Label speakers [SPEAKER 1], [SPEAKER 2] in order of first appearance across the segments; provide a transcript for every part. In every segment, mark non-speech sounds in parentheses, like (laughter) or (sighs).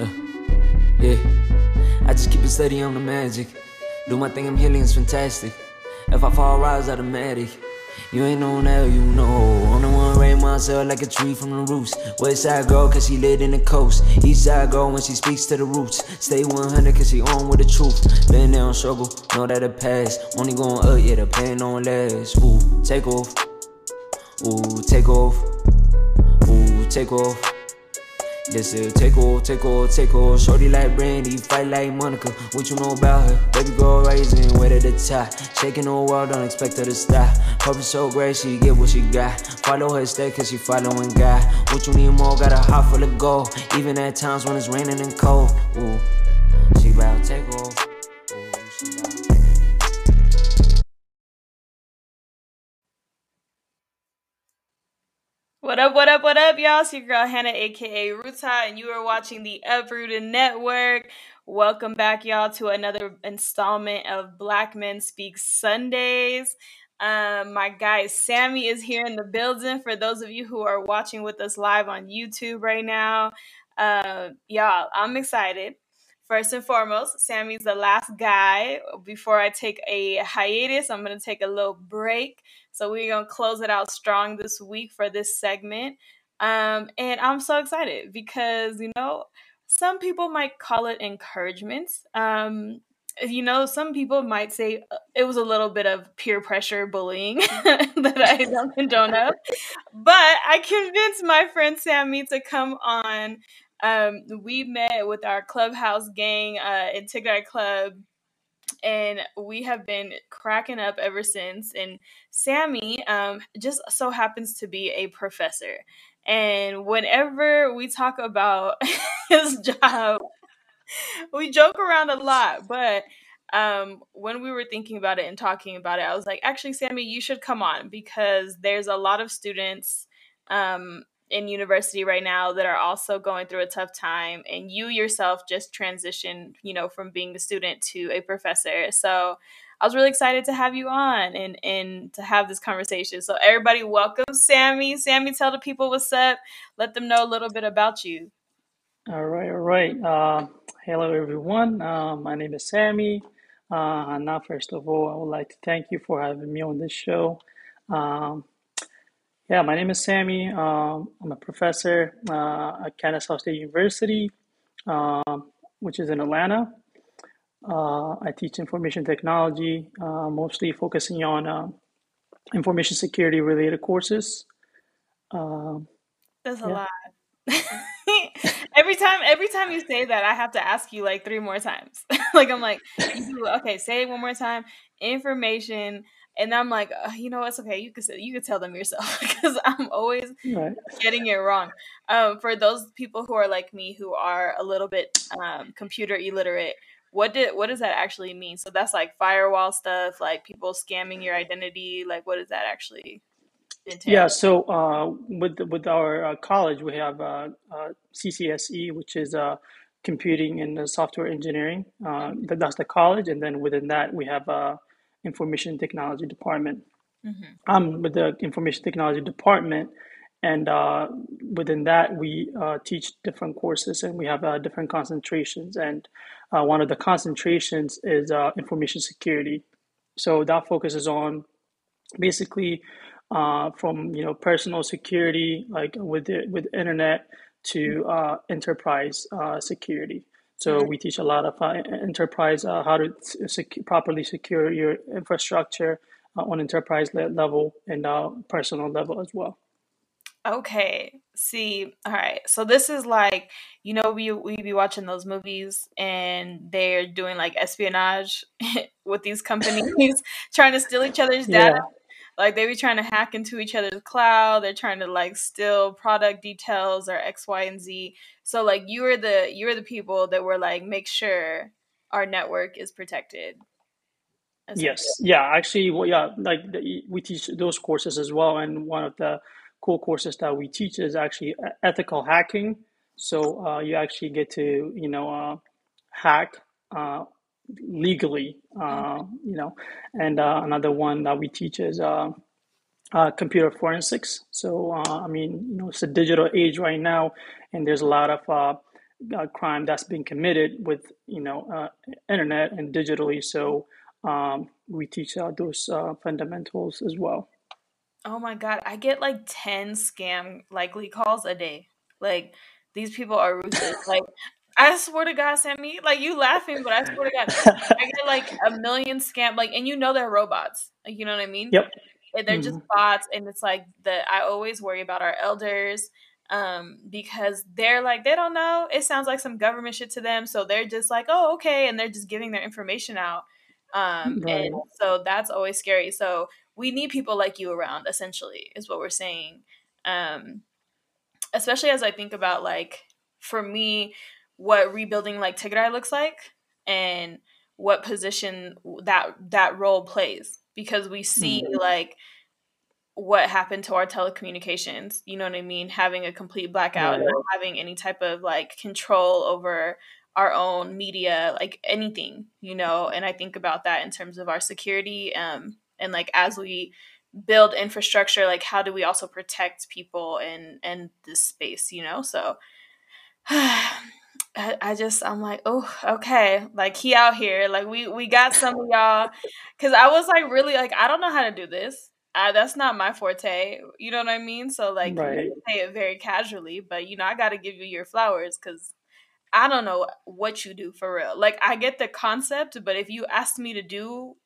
[SPEAKER 1] Uh, yeah, I just keep it steady on the magic. Do my thing, I'm healing, it's fantastic. If I fall, rise automatic. You ain't no now, you know. I'm the one rain myself like a tree from the roots. West side girl, cause she lit in the coast. East side girl when she speaks to the roots. Stay 100 cause she on with the truth. Been there on struggle, know that it pass. Only going up, yeah, the pain don't last. Ooh, take off. Ooh, take off. Ooh, take off. This is take off, take off, take off. Shorty like Brandy, fight like Monica. What you know about her? Baby girl rising, way to the top. Shaking the world, don't expect her to stop. Purpose so great, she get what she got. Follow her step, cause she following God. What you need more, got a heart full of gold. Even at times when it's raining and cold. Ooh, she bout take
[SPEAKER 2] up, what up, what up, y'all? It's your girl Hannah, aka Ruta, and you are watching the Uprooted Network. Welcome back, y'all, to another installment of Black Men Speak Sundays. Um, my guy Sammy is here in the building. For those of you who are watching with us live on YouTube right now, uh, y'all, I'm excited. First and foremost, Sammy's the last guy. Before I take a hiatus, I'm going to take a little break. So we're going to close it out strong this week for this segment. Um, and I'm so excited because, you know, some people might call it encouragement. Um, you know, some people might say uh, it was a little bit of peer pressure bullying (laughs) that I (laughs) don't condone of. But I convinced my friend Sammy to come on. Um, we met with our clubhouse gang uh, in Tigray Club, and we have been cracking up ever since. And Sammy um, just so happens to be a professor. And whenever we talk about (laughs) his job, we joke around a lot, but um, when we were thinking about it and talking about it, I was like, actually, Sammy, you should come on because there's a lot of students um, in university right now that are also going through a tough time, and you yourself just transitioned, you know, from being a student to a professor. So I was really excited to have you on and and to have this conversation. So everybody, welcome Sammy. Sammy, tell the people what's up. Let them know a little bit about you.
[SPEAKER 3] All right, all right. Uh, hello, everyone. Uh, my name is Sammy. Uh, and now, first of all, I would like to thank you for having me on this show. Um, yeah, my name is Sammy. Um, I'm a professor uh, at Kennesaw State University, um, which is in Atlanta. Uh, I teach information technology, uh, mostly focusing on uh, information security related courses. Um,
[SPEAKER 2] That's a
[SPEAKER 3] yeah.
[SPEAKER 2] lot. (laughs) every time every time you say that, I have to ask you like three more times. (laughs) like I'm like, okay, say it one more time. Information, and I'm like, uh, you know, it's okay. You could you could tell them yourself (laughs) because I'm always
[SPEAKER 3] Right.
[SPEAKER 2] getting it wrong. Um, for those people who are like me, who are a little bit um, computer illiterate, what did what does that actually mean? So that's like firewall stuff, like people scamming your identity. Like, what does that actually entail?
[SPEAKER 3] Yeah, so uh, with with our uh, college, we have uh, uh, CCSE, which is uh, computing and uh, software engineering. That, that's the college, and then within that, we have uh, information technology department.
[SPEAKER 2] Mm-hmm.
[SPEAKER 3] I'm with the information technology department, and uh, within that, we uh, teach different courses, and we have uh, different concentrations. And uh, one of the concentrations is uh, information security. So that focuses on basically uh, from you know personal security like with the, with internet to uh, enterprise uh, security. So we teach a lot of uh, enterprise uh, how to sec- properly secure your infrastructure uh, on enterprise level and uh, personal level as well.
[SPEAKER 2] Okay. See, all right. So this is like, you know, we we be watching those movies and they're doing like espionage (laughs) with these companies trying to steal each other's data. Like they be trying to hack into each other's cloud. They're trying to like steal product details or X, Y, and Z. So like you are the you are the people that were like make sure our network is protected.
[SPEAKER 3] Yes, yeah. Actually, well, yeah, like the, we teach those courses as well, and one of the cool courses that we teach is actually ethical hacking. So uh, you actually get to you know uh, hack uh, legally, uh, you know. And uh, another one that we teach is uh, uh, computer forensics. So uh, I mean, you know, it's a digital age right now, and there's a lot of uh, crime that's being committed with you know internet and digitally. So um, we teach those fundamentals as well.
[SPEAKER 2] Oh my god, I get like ten scam likely calls a day. Like these people are ruthless. like I swear to God, Sammy, like you laughing, but I swear to God, I get like a (laughs) million scam, like, and you know they're robots, like you know what I mean?
[SPEAKER 3] Yep.
[SPEAKER 2] And they're just
[SPEAKER 3] Mm-hmm.
[SPEAKER 2] bots, and it's like the I always worry about our elders, um, because they're like they don't know. It sounds like some government shit to them, so they're just like, oh, okay, and they're just giving their information out, um,
[SPEAKER 3] Right.
[SPEAKER 2] and so that's always scary. So we need people like you around, essentially, is what we're saying. Um, especially as I think about like for me, what rebuilding like Tigray looks like and what position that that role plays because we see
[SPEAKER 3] Mhm.
[SPEAKER 2] like what happened to our telecommunications you know what i mean having a complete blackout
[SPEAKER 3] Right.
[SPEAKER 2] not having any type of like control over our own media like anything you know and i think about that in terms of our security um and like as we build infrastructure like how do we also protect people in in this space you know so (sighs) I, I just I'm like oh okay like he out here like we we got some of y'all. (laughs) Because I was like really like I don't know how to do this. I, that's not my forte you know what I mean? So like
[SPEAKER 3] Right.
[SPEAKER 2] say it very casually but you know I got to give you your flowers because I don't know what you do for real. Like I get the concept but if you asked me to do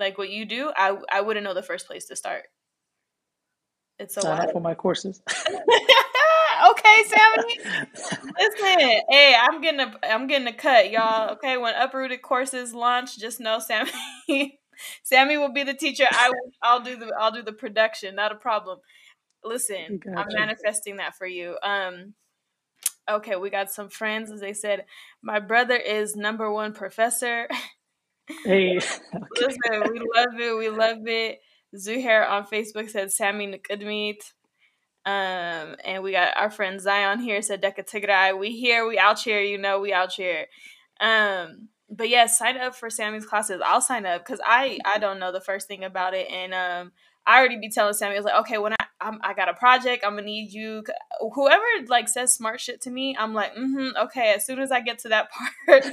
[SPEAKER 2] like what you do I I wouldn't know the first place to start it's wild
[SPEAKER 3] up for my courses. (laughs) (laughs)
[SPEAKER 2] okay, Sammy. Listen, hey, I'm getting a I'm getting a cut, y'all. Okay, when uprooted courses launch, just know Sammy (laughs) Sammy will be the teacher. I will, I'll do the I'll do the production, not a problem. Listen, I'm manifesting that for you. Um okay, we got some friends as they said, my brother is number 1 professor.
[SPEAKER 3] Hey,
[SPEAKER 2] Listen, we love it. We love it. Zuhair on Facebook said Sammy Nakudmeet. Um, and we got our friend Zion here said Deka Tigray. We here, we out here, you know, we out here. Um, but yeah, sign up for Sammy's classes. I'll sign up because I I don't know the first thing about it, and um, I already be telling Sammy I was like, okay, when I I'm, I got a project, I'm gonna need you. Whoever like says smart shit to me, I'm like, mm-hmm, okay. As soon as I get to that (laughs) part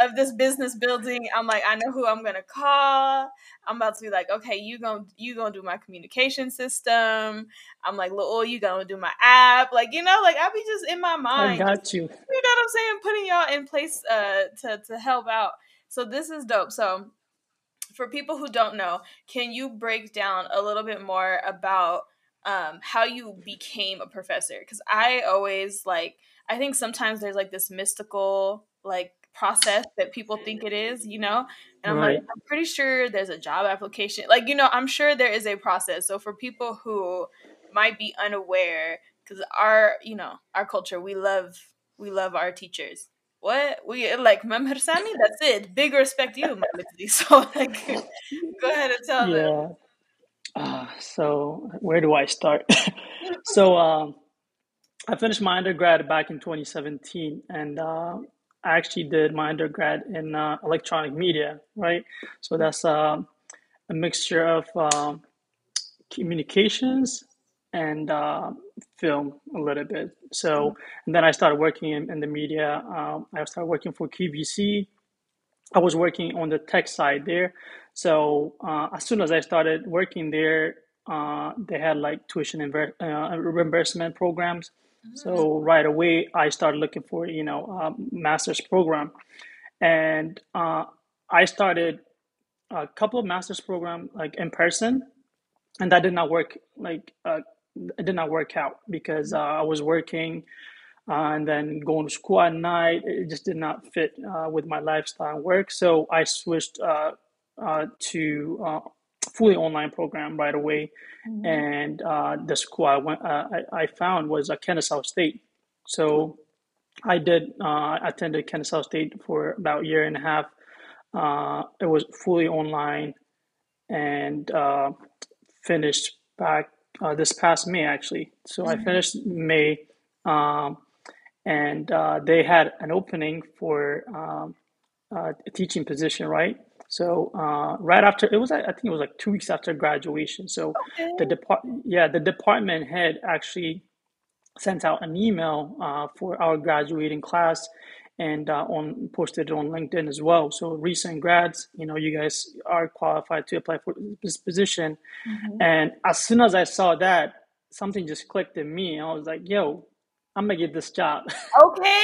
[SPEAKER 2] of this business building, I'm like, I know who I'm gonna call. I'm about to be like, okay, you gonna you gonna do my communication system. I'm like, oh, you gonna do my app, like you know, like I be just in my
[SPEAKER 3] I
[SPEAKER 2] mind,
[SPEAKER 3] got you.
[SPEAKER 2] you know what I'm saying, putting y'all in place uh to to help out. So this is dope. So for people who don't know, can you break down a little bit more about um how you became a professor? Because I always like I think sometimes there's like this mystical like process that people think it is, you know? And I'm like, I'm pretty sure there's a job application. Like, you know, I'm sure there is a process. So for people who might be unaware, because our, you know, our culture, we love we love our teachers. What we like, Memher Sami. That's it. Big respect to you. (laughs) (laughs) So like, go ahead and tell them.
[SPEAKER 3] Uh, so where do I start? (laughs) so um, I finished my undergrad back in 2017, and uh, I actually did my undergrad in uh, electronic media, right? So that's uh, a mixture of um, communications and uh, film a little bit. So, and then I started working in, in the media. Um, I started working for QVC. I was working on the tech side there. So uh, as soon as I started working there, uh, they had like tuition inver- uh, reimbursement programs. So right away, I started looking for you know a master's program, and uh, I started a couple of master's program like in person, and that did not work. Like uh, it did not work out because uh, I was working uh, and then going to school at night. It just did not fit uh, with my lifestyle and work. So I switched uh, uh, to uh, fully online program right away. And uh, the school I went, uh, I, I found was uh, Kennesaw State. So I did uh, attended Kennesaw State for about a year and a half. Uh, it was fully online and uh, finished back uh, this past May actually. So I finished May, um, and uh, they had an opening for um, uh, a teaching position, right? So uh, right after it was, I think it was like two weeks after graduation. So the
[SPEAKER 2] Okay.
[SPEAKER 3] depart, yeah, the department head actually sent out an email uh, for our graduating class and uh, on posted it on LinkedIn as well. So recent grads, you know, you guys are qualified to apply for this position. Mm-hmm. And as soon as I saw that, something just clicked in me. I was like, "Yo, I'm gonna get this job."
[SPEAKER 2] Okay.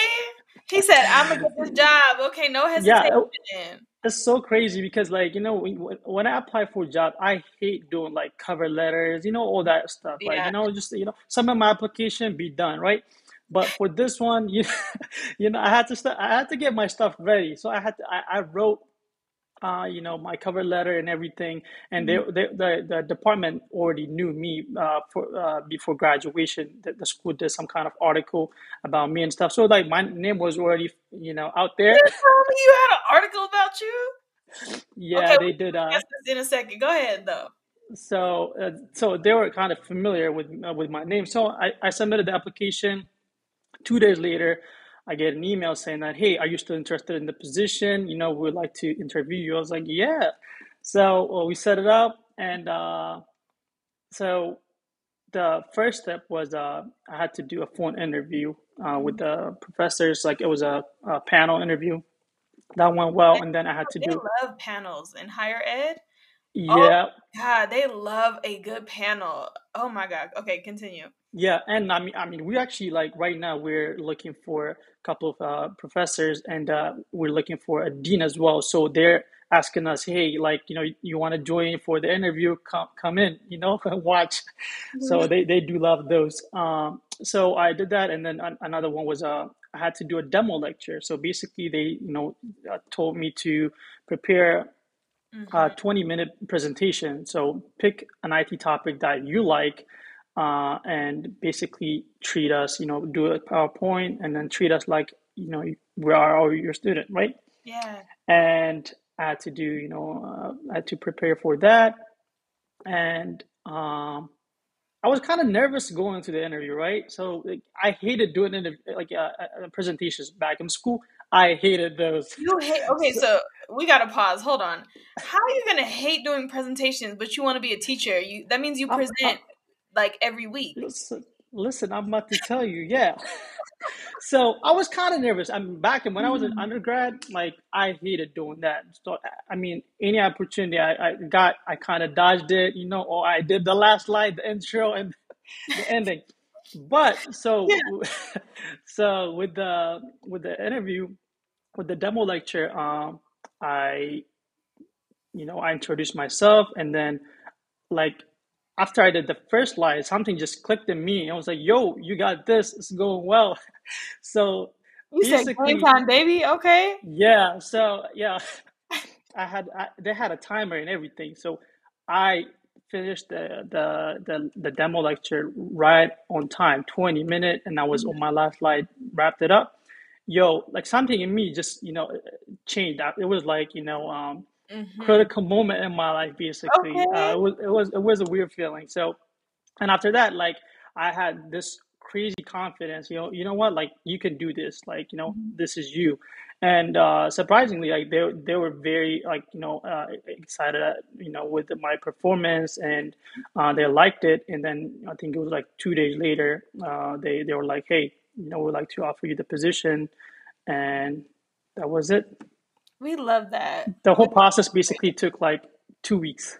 [SPEAKER 2] He said, "I'm gonna get this (laughs) job." Okay, no hesitation. Yeah,
[SPEAKER 3] it's so crazy because, like, you know, when I apply for a job, I hate doing like cover letters, you know, all that stuff. Yeah. Like, you know, just you know, some of my application be done right but for this one, (laughs) you, you know, I had to st- I had to get my stuff ready. So I had to, I, I wrote, uh, you know, my cover letter and everything. And mm-hmm. they the the department already knew me uh, for uh, before graduation. The, the school did some kind of article about me and stuff. So like my name was already, you know, out there. You
[SPEAKER 2] told me you had an article about you.
[SPEAKER 3] Yeah, okay, they did.
[SPEAKER 2] Uh, in a second. Go ahead though
[SPEAKER 3] so uh, so they were kind of familiar with uh, with my name so I, I submitted the application Two days later, I get an email saying that, hey, are you still interested in the position? You know, we'd like to interview you. I was like, yeah. So well, we set it up. And uh, so the first step was uh, I had to do a phone interview uh, with the professors. Like it was a, a, panel interview. That went well. And then I had to
[SPEAKER 2] they
[SPEAKER 3] do.
[SPEAKER 2] love panels in higher ed.
[SPEAKER 3] Yeah. Oh,
[SPEAKER 2] God, they love a good panel. Oh my God. Okay, continue.
[SPEAKER 3] Yeah, and I mean, I mean, we actually like right now we're looking for couple of uh, professors, and uh, we're looking for a dean as well. So they're asking us, hey, like you know, you want to join for the interview? Come, come in, you know, (laughs) watch. So mm-hmm. they they do love those. Um, so I did that, and then another one was uh, I had to do a demo lecture. So basically, they you know uh, told me to prepare mm-hmm. a 20 minute presentation. So pick an IT topic that you like uh, and basically treat us, you know, do a PowerPoint and then treat us like, you know, we are all your student, right?
[SPEAKER 2] Yeah.
[SPEAKER 3] And I had to do, you know, uh, I had to prepare for that. And um, I was kind of nervous going to the interview, right? So like, I hated doing it like uh, uh, presentations back in school. I hated those.
[SPEAKER 2] You hate okay, so we gotta pause. Hold on. How are you gonna hate doing presentations, but you want to be a teacher? You that means you present I'm, like every week.
[SPEAKER 3] Listen, listen I'm about to tell you, yeah. (laughs) so I was kind of nervous. I'm back and when I was an mm. undergrad, like I hated doing that. So I mean, any opportunity I, I got, I kind of dodged it, you know, or I did the last slide, the intro, and the ending. But so, (laughs) yeah. (laughs) so with the with the interview, with the demo lecture, um, I, you know, I introduced myself, and then like after I did the first slide, something just clicked in me. I was like, "Yo, you got this. It's going well." (laughs) so
[SPEAKER 2] you said game time, baby. Okay.
[SPEAKER 3] Yeah. So yeah, (laughs) I had I, they had a timer and everything. So I finished the, the the the demo lecture right on time, twenty minute, and I was on my last slide, wrapped it up. Yo, like something in me just you know changed. It was like you know um mm-hmm. critical moment in my life basically. Okay. uh, it was it was it was a weird feeling. So and after that like i had this crazy confidence you know you know what? Like you can do this. Like you know mm-hmm. this is you. And uh, surprisingly like they, they were very like you know uh, excited uh, you know with my performance and uh, they liked it. And then i think it was like two days later uh, they they were like hey you know we'd like to offer you the position. And that was it
[SPEAKER 2] we love that.
[SPEAKER 3] The whole process basically took like two weeks.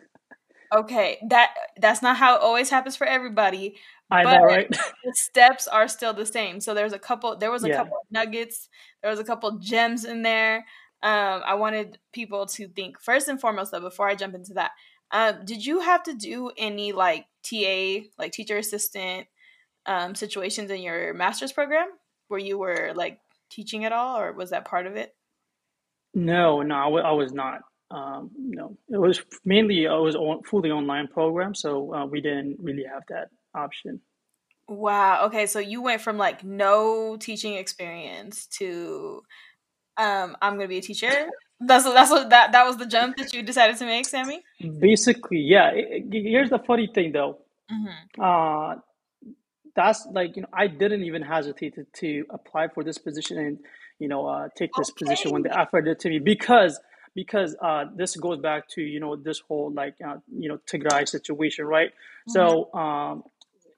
[SPEAKER 2] Okay, that that's not how it always happens for everybody.
[SPEAKER 3] I know, right? (laughs)
[SPEAKER 2] the steps are still the same. So there's a couple. There was a yeah. couple nuggets. There was a couple gems in there. Um, I wanted people to think first and foremost, though, before I jump into that. Um, did you have to do any like TA, like teacher assistant um, situations in your master's program where you were like teaching at all, or was that part of it?
[SPEAKER 3] No, no, I, w- I was not. Um, no, it was mainly it was on, fully online program, so uh, we didn't really have that option.
[SPEAKER 2] Wow. Okay, so you went from like no teaching experience to um, I'm gonna be a teacher. That's that's what that that was the jump that you decided to make, Sammy.
[SPEAKER 3] Basically, yeah. Here's the funny thing, though. Mm-hmm. Uh, that's like you know I didn't even hesitate to, to apply for this position and you know, uh, take this okay. position when they offered it to me because because uh, this goes back to you know this whole like uh, you know Tigray situation, right? Mm-hmm. So um,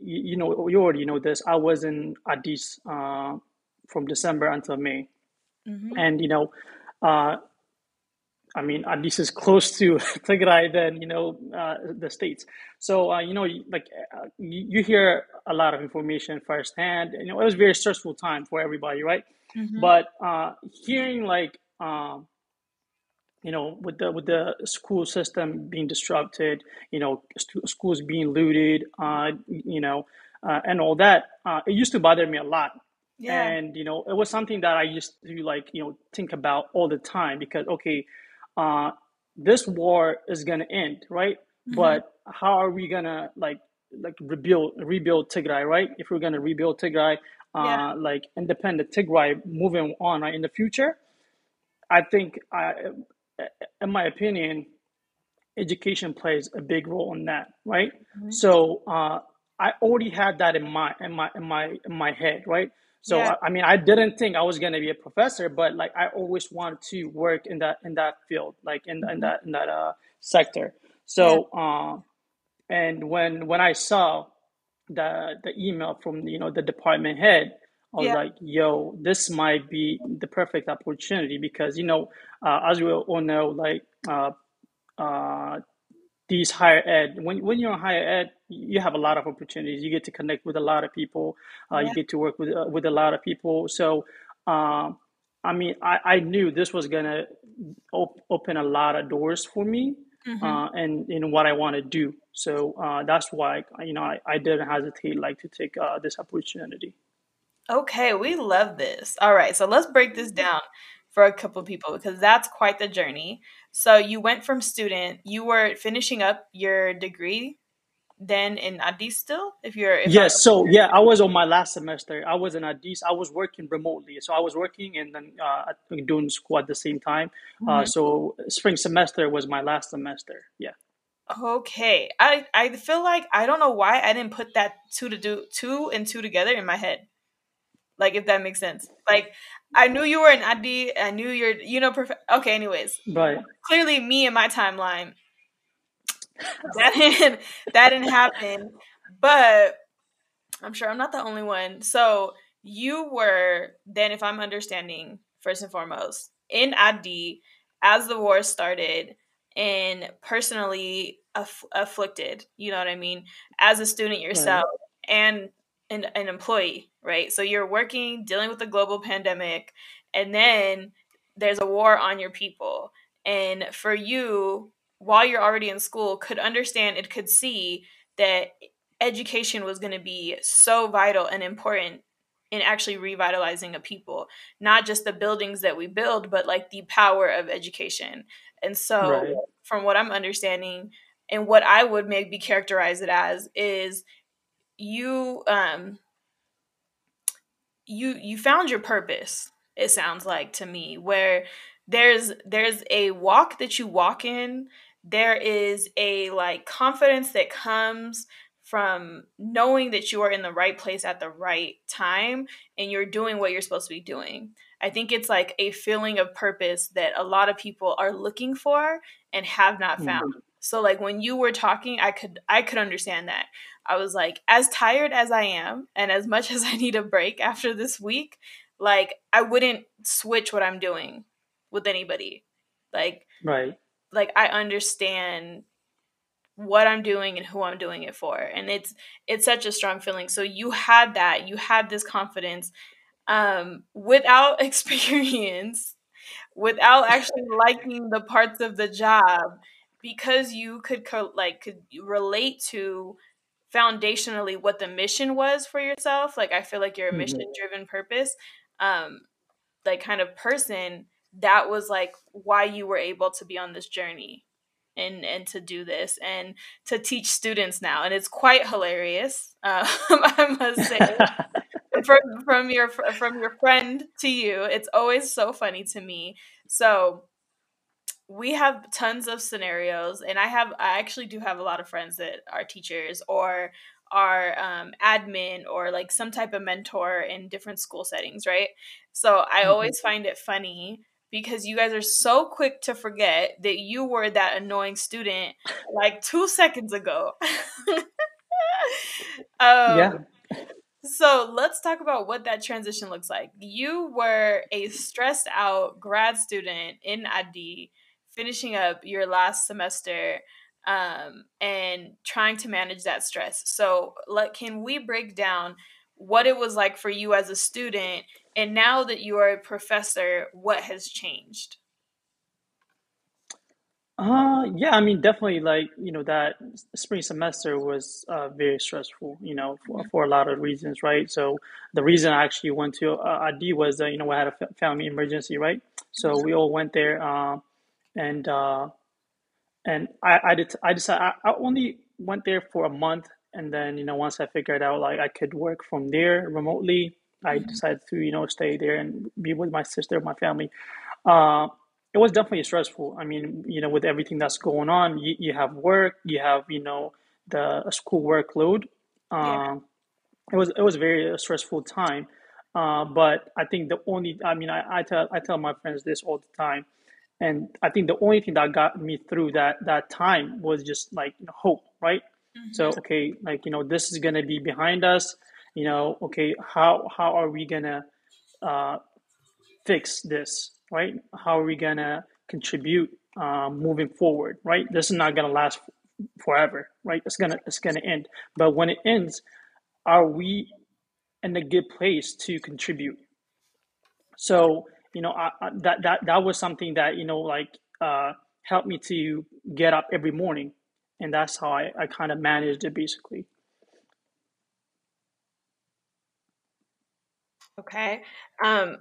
[SPEAKER 3] you, you, know, you already know this. I was in Addis uh, from December until May, mm-hmm. and you know, uh, I mean, Addis is close to (laughs) Tigray than you know uh, the states. So uh, you know, like uh, you, you, hear a lot of information firsthand. You know, it was a very stressful time for everybody, right? Mm-hmm. But uh, hearing like um, you know, with the with the school system being disrupted, you know, st- schools being looted, uh, you know, uh, and all that, uh, it used to bother me a lot. Yeah. And you know, it was something that I used to like, you know, think about all the time because okay, uh, this war is gonna end, right? Mm-hmm. But how are we gonna like like rebuild rebuild Tigray, right? If we're gonna rebuild Tigray, uh, yeah. like independent Tigray moving on right, in the future, I think I in my opinion, education plays a big role in that, right? Mm-hmm. So uh, I already had that in my in my in my in my head, right? So yeah. I, I, mean, I didn't think I was gonna be a professor, but like I always wanted to work in that in that field, like in, mm-hmm. in that in that uh, sector. So yeah. uh, and when when I saw the the email from you know the department head, I was yeah. like, yo, this might be the perfect opportunity because, you know, uh, as we all know, like uh, uh, these higher ed, when, when you're in higher ed, you have a lot of opportunities. You get to connect with a lot of people. Uh, yeah. You get to work with, uh, with a lot of people. So, um, I mean, I, I knew this was going to op- open a lot of doors for me. Mm-hmm. Uh, and in what I want to do. So uh, that's why you know I, I didn't hesitate like to take uh, this opportunity.
[SPEAKER 2] Okay, we love this. All right, so let's break this down for a couple of people because that's quite the journey. So you went from student, you were finishing up your degree then in Addis still? If you're if
[SPEAKER 3] yes, so yeah, I was on my last semester. I was in Addis. I was working remotely, so I was working and then uh, doing school at the same time. Uh, mm-hmm. Uh, so spring semester was my last semester. Yeah.
[SPEAKER 2] Okay, I I feel like I don't know why I didn't put that two to do two and two together in my head. Like if that makes sense. Like I knew you were an Adi. I knew you're you know prof- okay. Anyways,
[SPEAKER 3] right.
[SPEAKER 2] Clearly, me and my timeline that didn't that didn't happen. But I'm sure I'm not the only one. So you were then, if I'm understanding, first and foremost, in Adi as the war started and personally aff- afflicted. You know what I mean? As a student yourself right. and an, an employee, right? So you're working, dealing with the global pandemic, and then there's a war on your people. And for you, while you're already in school, could understand, it could see that education was going to be so vital and important in actually revitalizing a people, not just the buildings that we build, but like the power of education. And so, right. from what I'm understanding, and what I would maybe characterize it as is you um you you found your purpose it sounds like to me where there's there's a walk that you walk in there is a like confidence that comes from knowing that you are in the right place at the right time and you're doing what you're supposed to be doing. I think it's like a feeling of purpose that a lot of people are looking for and have not found. Mm-hmm. So like when you were talking, I could I could understand that. I was like, as tired as I am, and as much (laughs) as I need a break after this week, like I wouldn't switch what I'm doing with anybody. Like,
[SPEAKER 3] right.
[SPEAKER 2] Like I understand what I'm doing and who I'm doing it for. And it's it's such a strong feeling. So you had that, you had this confidence um without (laughs) experience, without actually liking the parts of the job because you could co- like could relate to foundationally what the mission was for yourself like i feel like you're a mm-hmm. mission driven purpose um like kind of person that was like why you were able to be on this journey and and to do this and to teach students now and it's quite hilarious um, (laughs) i must say. (laughs) From from your from your friend to you it's always so funny to me. So we have tons of scenarios and i have i actually do have a lot of friends that are teachers or are um, admin or like some type of mentor in different school settings right? So i mm-hmm. always find it funny because you guys are so quick to forget that you were that annoying student like two seconds ago (laughs) um, yeah. So let's talk about what that transition looks like. You were a stressed out grad student in ID, finishing up your last semester um, and trying to manage that stress. So, like, can we break down what it was like for you as a student, and now that you are a professor, what has changed?
[SPEAKER 3] Uh, yeah, I mean, definitely, like, you know, that spring semester was uh, very stressful, you know, for, for a lot of reasons, right? So, the reason I actually went to uh, ID was, uh, you know, I had a family emergency, right? So, we all went there, uh, and uh, and I I did I decided I, I only went there for a month, and then you know once I figured out like I could work from there remotely, I mm-hmm. decided to you know stay there and be with my sister, my family. Uh, it was definitely stressful. I mean, you know, with everything that's going on, you, you have work, you have you know the school workload. yeah. Um, it was it was very uh, stressful time. Uh, but I think the only I mean I, I tell I tell my friends this all the time and i think the only thing that got me through that that time was just like you know, hope right mm-hmm. so okay like you know this is gonna be behind us you know okay how how are we gonna uh, fix this right? How are we gonna contribute um, moving forward right? This is not gonna last forever right? It's gonna it's gonna end. But when it ends are we in a good place to contribute? So you know, I, I, that that that was something that you know like uh, helped me to get up every morning, and that's how I, I kind of managed it basically.
[SPEAKER 2] Okay. Um,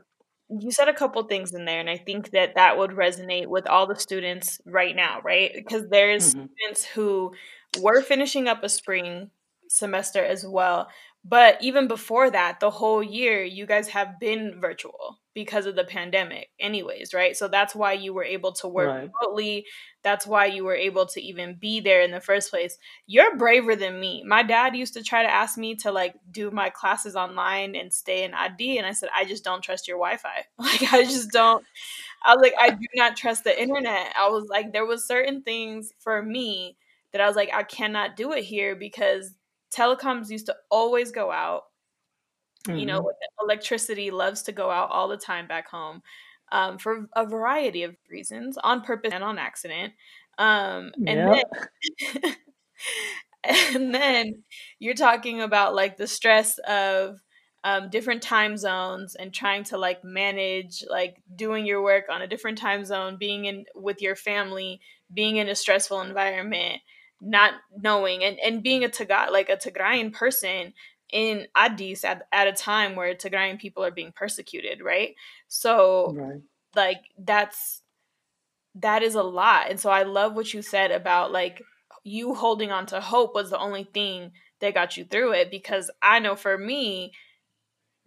[SPEAKER 2] you said a couple things in there, and I think that that would resonate with all the students right now, right? Because there's mm-hmm. students who were finishing up a spring semester as well, but even before that, the whole year, you guys have been virtual because of the pandemic, anyways, right? So that's why you were able to work right. remotely. That's why you were able to even be there in the first place. You're braver than me. My dad used to try to ask me to like do my classes online and stay in ID. And I said, I just don't trust your Wi Fi. (laughs) Like, I just don't. I was like, I do not trust the internet. I was like, there was certain things for me that I was like, I cannot do it here because telecoms used to always go out. Mm-hmm. You know, mm-hmm. electricity loves to go out all the time back home um, for a variety of reasons, on purpose and on accident. Um, and yep. then, (laughs) and then you're talking about like the stress of um, different time zones and trying to like manage like doing your work on a different time zone, being in with your family, being in a stressful environment, not knowing and, and being a Taga like a Tigrayan person in Addis at, at a time where Tigrayan people are being persecuted, right? So right. like that's that is a lot. And so I love what you said about like you holding on to hope was the only thing that got you through it because I know for me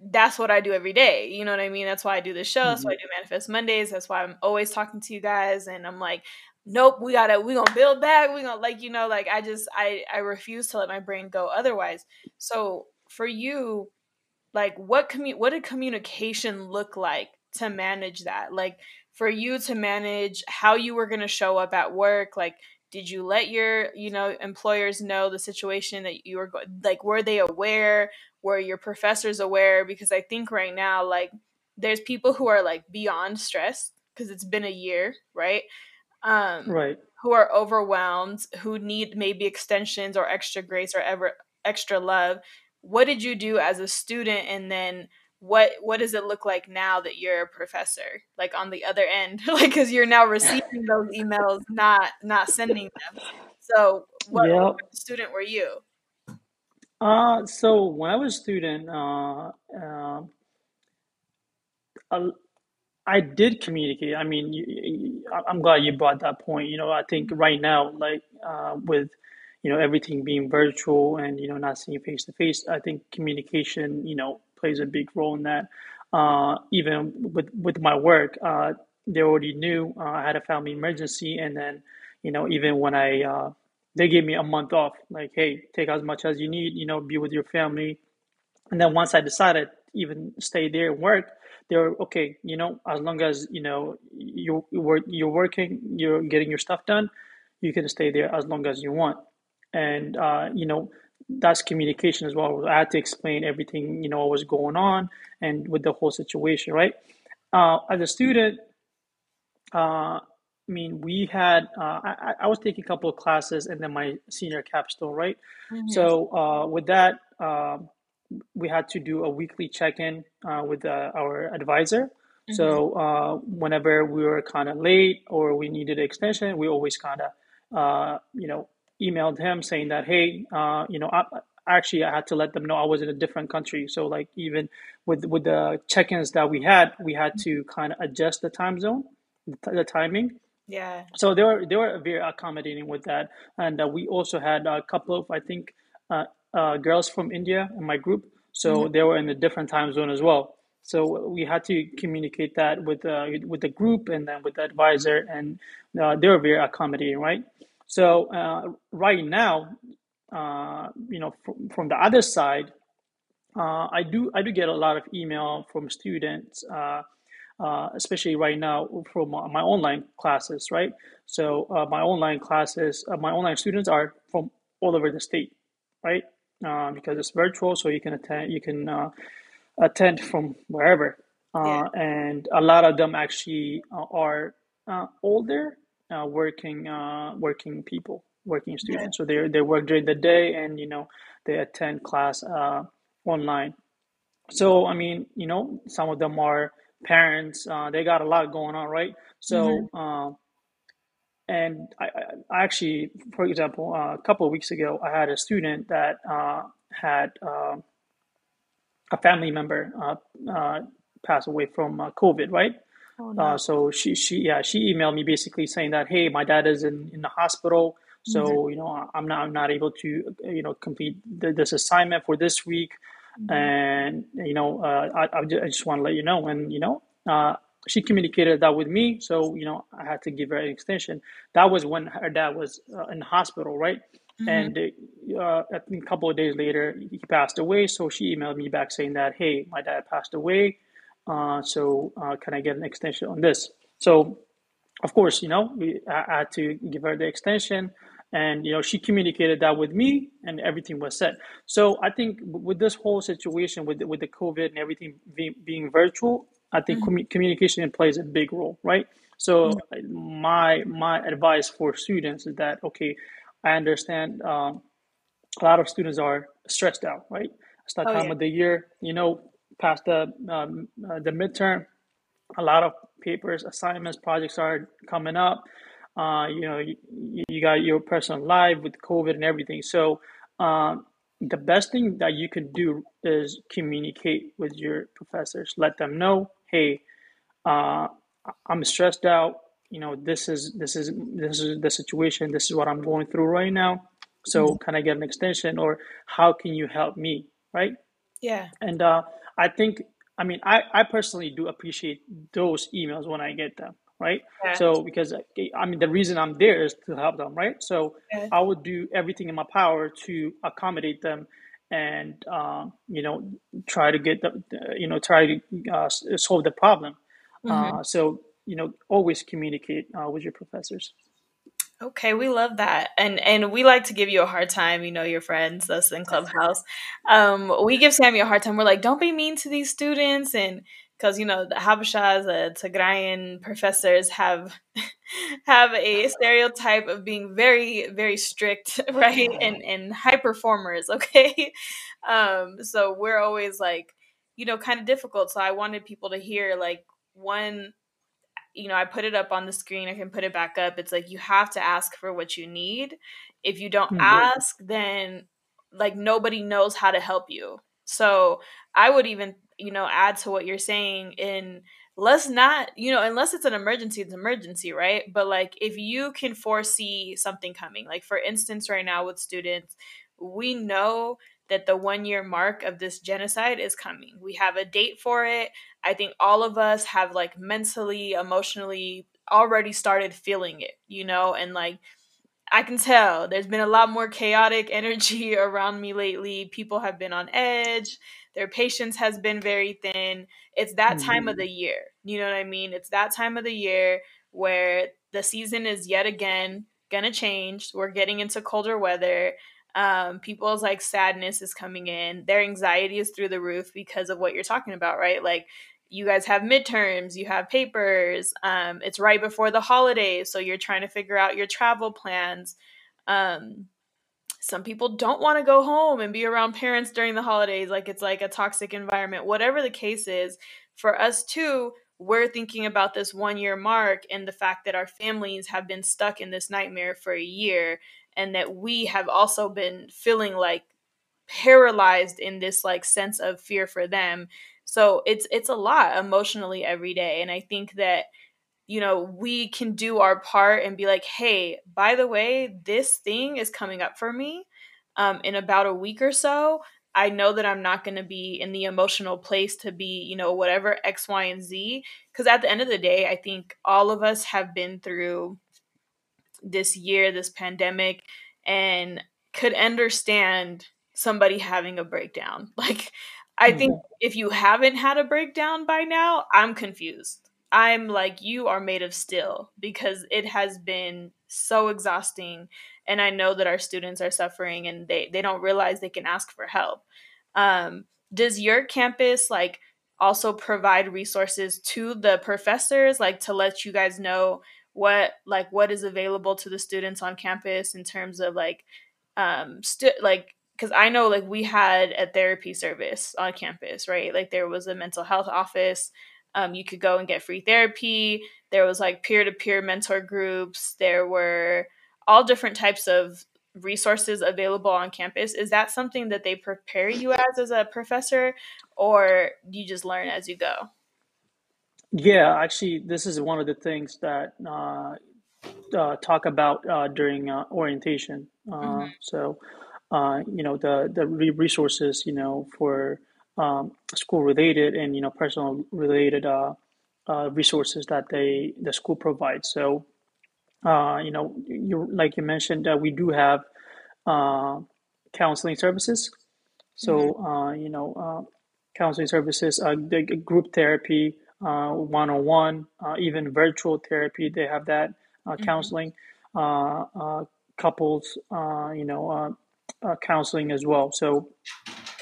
[SPEAKER 2] that's what I do every day. You know what I mean? That's why I do this show. Mm-hmm. That's why I mm-hmm. do Manifest Mondays. That's why I'm always talking to you guys. And I'm like, nope we gotta we gonna build back we gonna like you know like i just i i refuse to let my brain go otherwise. So for you like what commu- what did communication look like to manage that? Like for you to manage how you were to show up at work like did you let your you know employers know the situation that you were go- like were they aware? Were your professors aware? Because i think right now like there's people who are like beyond stressed because it's been a year right um,
[SPEAKER 3] right.
[SPEAKER 2] who are overwhelmed who need maybe extensions or extra grace or ever extra love what did you do as a student? And then what what does it look like now that you're a professor like on the other end? (laughs) Like because you're now receiving those emails not not sending them. So what, yep. student were you?
[SPEAKER 3] Uh so when i was a student uh, uh I did communicate. I mean, you, you, I'm glad you brought that point. You know, I think right now, like uh, with you know everything being virtual and you know not seeing face to face, I think communication you know plays a big role in that. Uh, even with with my work, uh, they already knew uh, I had a family emergency, and then you know even when I uh, they gave me a month off, like hey, take as much as you need, you know, be with your family, and then once I decided even stay there and work they're okay you know as long as you know you work you're working you're getting your stuff done you can stay there as long as you want and uh, you know that's communication as well. I had to explain everything, you know, what was going on and with the whole situation, right? Uh, as a student, uh, I mean, we had, uh, I, I was taking a couple of classes and then my senior capstone, right? Mm-hmm. So uh, with that, um, we had to do a weekly check-in uh, with uh, our advisor. Mm-hmm. So uh, whenever we were kind of late or we needed an extension, we always kind of, uh, you know, emailed him saying that, hey, uh, you know, I, actually I had to let them know I was in a different country. So like even with with the check-ins that we had, we had to kind of adjust the time zone, the, the timing.
[SPEAKER 2] Yeah.
[SPEAKER 3] So they were they were very accommodating with that, and uh, we also had a couple of I think uh, uh, girls from India in my group, so mm-hmm. they were in a different time zone as well. So we had to communicate that with uh, with the group and then with the advisor, and uh, they were very accommodating, right? So uh, right now, uh, you know, from, from the other side, uh, I do I do get a lot of email from students, uh, uh, especially right now from my online classes, right? So uh, my online classes, my online students are from all over the state, right? Because it's virtual, so you can attend you can attend from wherever, yeah. and a lot of them actually are older uh, working uh, working people, working students. So they they work during the day, and you know they attend class uh, online. So I mean, you know, some of them are parents. Uh, they got a lot going on, right? So. Mm-hmm. And I, I, actually, for example, uh, a couple of weeks ago, I had a student that uh, had uh, a family member uh, uh, pass away from uh, COVID, right? Oh, no. uh, so she she yeah she emailed me basically saying that hey my dad is in, in the hospital so mm-hmm. you know I'm not I'm not able to you know complete the, this assignment for this week mm-hmm. and you know uh, I I just want to let you know and you know uh, she communicated that with me so you know I had to give her an extension that was when her dad was uh, in the hospital right mm-hmm. and uh, a couple of days later he passed away so she emailed me back saying that hey my dad passed away uh, so uh, can I get an extension on this? So of course, you know, we I had to give her the extension and you know she communicated that with me and everything was set so i think with this whole situation with with the covid and everything being, being virtual i think mm-hmm. com- communication plays a big role right so mm-hmm. my my advice for students is that okay i understand um, a lot of students are stressed out right it's that oh, time yeah. of the year you know past the um, uh, the midterm, a lot of papers, assignments, projects are coming up. Uh, you know, you, you, got your personal life with COVID and everything. So um, the best thing that you can do is communicate with your professors. Let them know, hey, uh, I'm stressed out. You know, this is this is this is the situation. This is what I'm going through right now. So mm-hmm. can I get an extension, or how can you help me? Right?
[SPEAKER 2] Yeah.
[SPEAKER 3] And uh, I think, I mean, I, I personally do appreciate those emails when I get them, right? Yeah. So, because I mean, the reason I'm there is to help them, right? So, yeah. I would do everything in my power to accommodate them and, uh, you know, try to get the, you know, try to uh, solve the problem. Mm-hmm. Uh, so, you know, always communicate uh, with your professors.
[SPEAKER 2] Okay, we love that. And and we like to give you a hard time, you know, your friends, us in Clubhouse. Um, we give Sammy a hard time. We're like, don't be mean to these students and because you know the Habeshas, the Tigrayan professors have (laughs) have a stereotype of being very very strict, (laughs) right? And and high performers, (laughs) okay? Um, so we're always like, you know, kind of difficult. So I wanted people to hear like one you know, I put it up on the screen. I can put it back up. It's like you have to ask for what you need. If you don't mm-hmm. ask, then like nobody knows how to help you. So I would even, you know, add to what you're saying in let's not, you know, unless it's an emergency, it's emergency, right? But like if you can foresee something coming, like for instance, right now with students, we know that the one year mark of this genocide is coming. We have a date for it. I think all of us have like mentally, emotionally already started feeling it, you know, and like I can tell there's been a lot more chaotic (laughs) energy around me lately. People have been on edge. Their patience has been very thin. It's that time mm-hmm. of the year. You know what I mean? It's that time of the year where the season is yet again going to change. We're getting into colder weather Um, people's like sadness is coming in. Their anxiety is through the roof because of what you're talking about, right? Like you guys have midterms, you have papers. Um, it's right before the holidays, so you're trying to figure out your travel plans. Um, some people don't want to go home and be around parents during the holidays like it's like a toxic environment whatever the case is. For us too we're thinking about this one year mark and the fact that our families have been stuck in this nightmare for a year and that we have also been feeling like paralyzed in this like sense of fear for them. So it's it's a lot emotionally every day and i think that you know, we can do our part and be like, hey, by the way, this thing is coming up for me um, in about a week or so. I know that I'm not going to be in the emotional place to be, you know, whatever X, Y, and Z. Because at the end of the day, I think all of us have been through this year, this pandemic, and could understand somebody having a breakdown. (laughs) Like, I think if you haven't had a breakdown by now, I'm confused. I'm like, you are made of steel because it has been so exhausting. And I know that our students are suffering and they, they don't realize they can ask for help. Um, does your campus like also provide resources to the professors, like to let you guys know what like what is available to the students on campus in terms of like um stu- like because I know like we had a therapy service on campus, right? Like there was a mental health office. Um, you could go and get free therapy. There was like peer to peer mentor groups. There were all different types of resources available on campus. Is that something that they prepare you as as a professor, or you just learn as you go?
[SPEAKER 3] Yeah, actually, this is one of the things that uh, uh, talk about uh, during uh, orientation. Uh, mm-hmm. So, uh, you know, the the resources, you know, for um, school related and you know personal related uh, uh, resources that they the school provides. So uh, you know you like you mentioned uh, we do have uh, counseling services. So mm-hmm. Uh, you know counseling services, uh, the group therapy, one on one, even virtual therapy. They have that mm-hmm. counseling. couples, you know, counseling as well. So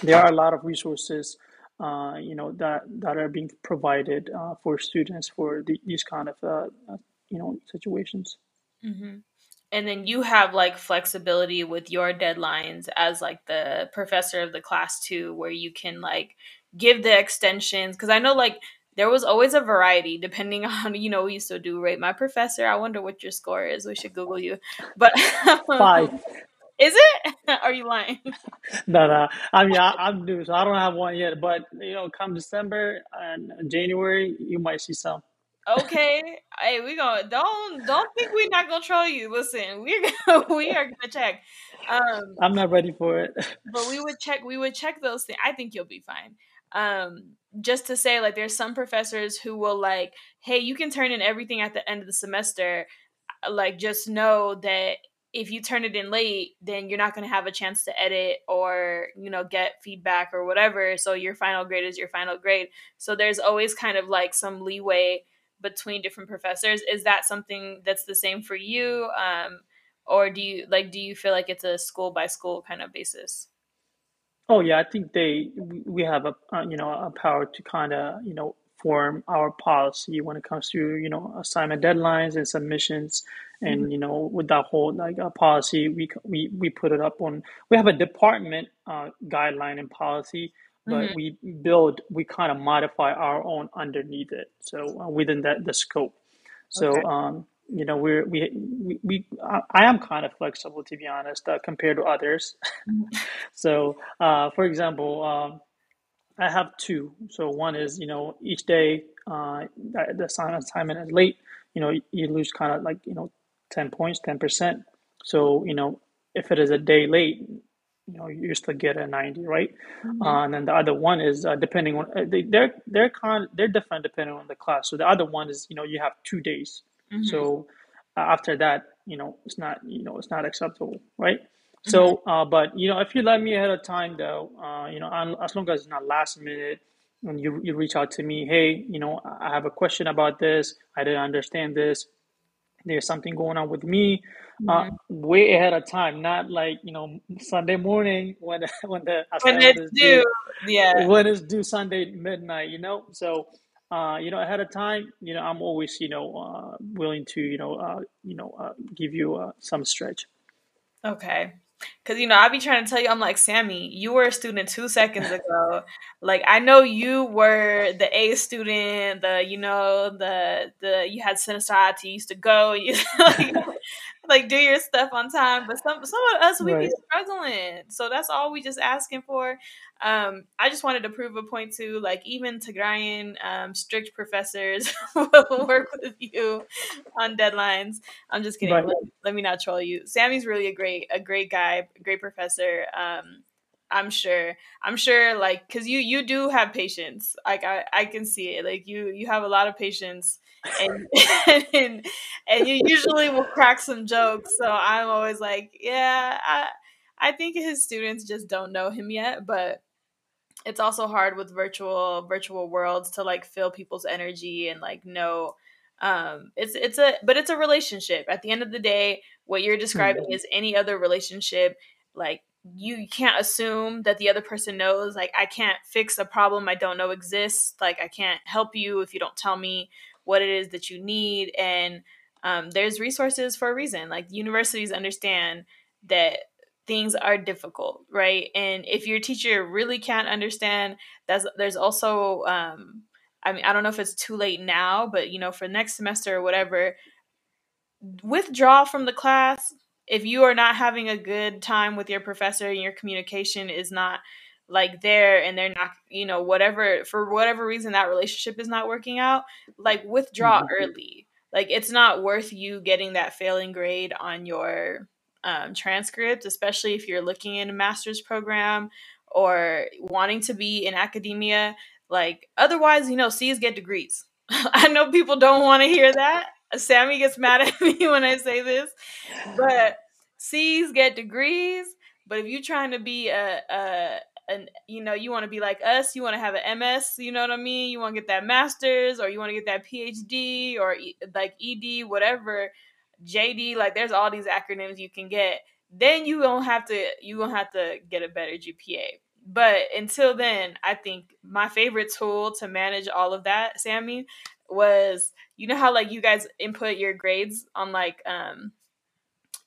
[SPEAKER 3] there are a lot of resources uh, you know that that are being provided uh, for students for the, these kind of uh, uh you know situations.
[SPEAKER 2] Mm-hmm. and then you have like flexibility with your deadlines as like the professor of the class too where you can like give the extensions because i know like there was always a variety depending (laughs) on you know we used to do rate my professor. I wonder what your score is. We should google you. But (laughs)
[SPEAKER 3] five
[SPEAKER 2] is it? (laughs) Are you lying?
[SPEAKER 3] no, no. I mean, I, am new, so I don't have one yet. But you know, come December and January, you might see some.
[SPEAKER 2] Okay, (laughs) hey, we gonna don't don't think we're not gonna troll you. Listen, we're (laughs) gonna, we are gonna check.
[SPEAKER 3] Um, I'm not ready for it.
[SPEAKER 2] but we would check. We would check those things. I think you'll be fine. Um, just to say, like, there's some professors who will like, hey, you can turn in everything at the end of the semester. Like, just know that if you turn it in late, then you're not going to have a chance to edit or, you know, get feedback or whatever. So your final grade is your final grade. So there's always kind of like some leeway between different professors. Is that something that's the same for you? Um, or do you like, do you feel like it's a school by school kind of basis?
[SPEAKER 3] Oh yeah, I think they we have a uh, you know a power to kind of you know form our policy when it comes to you know assignment deadlines and submissions and mm-hmm. you know with that whole like uh, policy we, we we put it up on we have a department uh, guideline and policy but mm-hmm. we build we kind of modify our own underneath it so uh, within that the scope so okay. um you know we're we we, we I, am kind of flexible to be honest uh, compared to others mm-hmm. (laughs) so uh for example um I have two. So one is, you know, each day uh, the assignment is late, you know, you lose kind of like, you know, 10 points, 10%. So, you know, if it is a day late, you know, you still get a 90, right? Mm-hmm. Uh, and then the other one is uh, depending on, uh, they, they're, they're kind they're different depending on the class. So the other one is, you know, you have two days. Mm-hmm. So uh, after that, you know, it's not, you know, it's not acceptable, right? So, mm-hmm. uh, but you know, if you let me ahead of time, though, uh, you know, as long as it's not last minute, and you you reach out to me, hey, you know, I have a question about this, I didn't understand this, there's something going on with me uh, mm-hmm. way ahead of time, not like you know Sunday morning (laughs) when when the
[SPEAKER 2] when it's due, due, yeah,
[SPEAKER 3] when it's due Sunday midnight, you know. So uh, you know, ahead of time, you know, I'm always, you know, uh, willing to, you know, uh, you know, uh, give you uh, some stretch.
[SPEAKER 2] Okay. Cause you know, I'll be trying to tell you, I'm like, Sammy, you were a student two seconds ago. like I know you were the A student, the you know, the the you had Cinesite, you used to go, (laughs) you like, like do your stuff on time. But some some of us we right. be struggling. So that's all we just asking for. Um, I just wanted to prove a point too. Like even Tigrayan um, strict professors (laughs) will work with you on deadlines. I'm just kidding. Right. Let, let, me not troll you. Sammy's really a great a great guy, great professor. Um, I'm sure. I'm sure. Like, cause you you do have patience. Like I I can see it. Like you you have a lot of patience. And, (laughs) and and you usually will crack some jokes. So I'm always like, yeah, I I think his students just don't know him yet, but it's also hard with virtual virtual worlds to like feel people's energy and like know um it's it's a but it's a relationship at the end of the day what you're describing mm-hmm. is any other relationship like you can't assume that the other person knows like i can't fix a problem i don't know exists like i can't help you if you don't tell me what it is that you need and um, there's resources for a reason like universities understand that things are difficult, right? And if your teacher really can't understand, that's there's also um, I mean, I don't know if it's too late now, but you know, for next semester or whatever, withdraw from the class if you are not having a good time with your professor and your communication is not like there and they're not you know whatever for whatever reason that relationship is not working out like withdraw mm-hmm. early like it's not worth you getting that failing grade on your um, transcript, especially if you're looking in a master's program or wanting to be in academia. Like, otherwise, you know, C's get degrees. (laughs) I know people don't want to hear that. Sammy gets mad at (laughs) me when I say this, but C's get degrees. But if you're trying to be a, a and you know you want to be like us you want to have an ms you know what i mean you want to get that master's or you want to get that phd or like ed whatever JD, like there's all these acronyms you can get. Then you don't have to you don't have to get a better GPA. But until then, I think my favorite tool to manage all of that, Sammy, was you know how like you guys input your grades on like um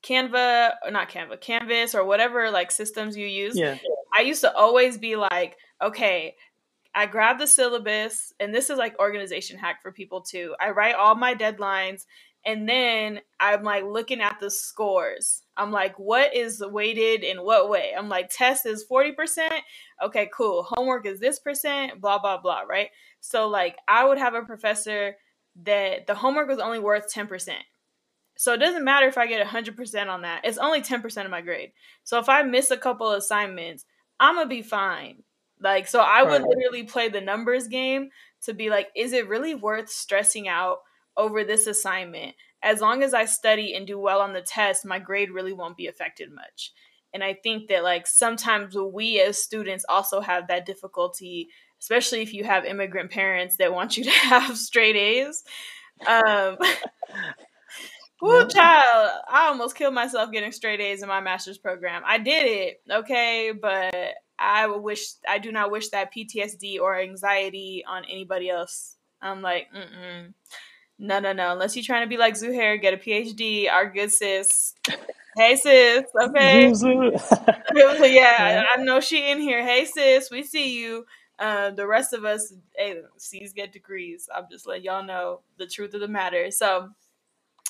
[SPEAKER 2] Canva or not Canva, Canvas or whatever like systems you use.
[SPEAKER 3] Yeah.
[SPEAKER 2] I used to always be like, okay, I grab the syllabus, and this is like organization hack for people too. I write all my deadlines and then I'm like looking at the scores. I'm like, what is weighted in what way? I'm like, test is 40%. Okay, cool. Homework is this percent, blah, blah, blah, right? So, like, I would have a professor that the homework was only worth 10%. So, it doesn't matter if I get 100% on that, it's only 10% of my grade. So, if I miss a couple assignments, I'm gonna be fine. Like, so I would right. literally play the numbers game to be like, is it really worth stressing out? over this assignment. As long as I study and do well on the test, my grade really won't be affected much. And I think that like sometimes we as students also have that difficulty, especially if you have immigrant parents that want you to (laughs) have straight A's. Um (laughs) Woo, child, I almost killed myself getting straight A's in my master's program. I did it, okay, but I wish I do not wish that PTSD or anxiety on anybody else. I'm like, mm no, no, no. Unless you're trying to be like Zuhair, get a PhD. Our good sis. Hey sis, okay. (laughs) (laughs) yeah, I, know she in here. Hey sis, we see you. Uh, the rest of us, hey, C's get degrees. I'm just letting y'all know the truth of the matter. So,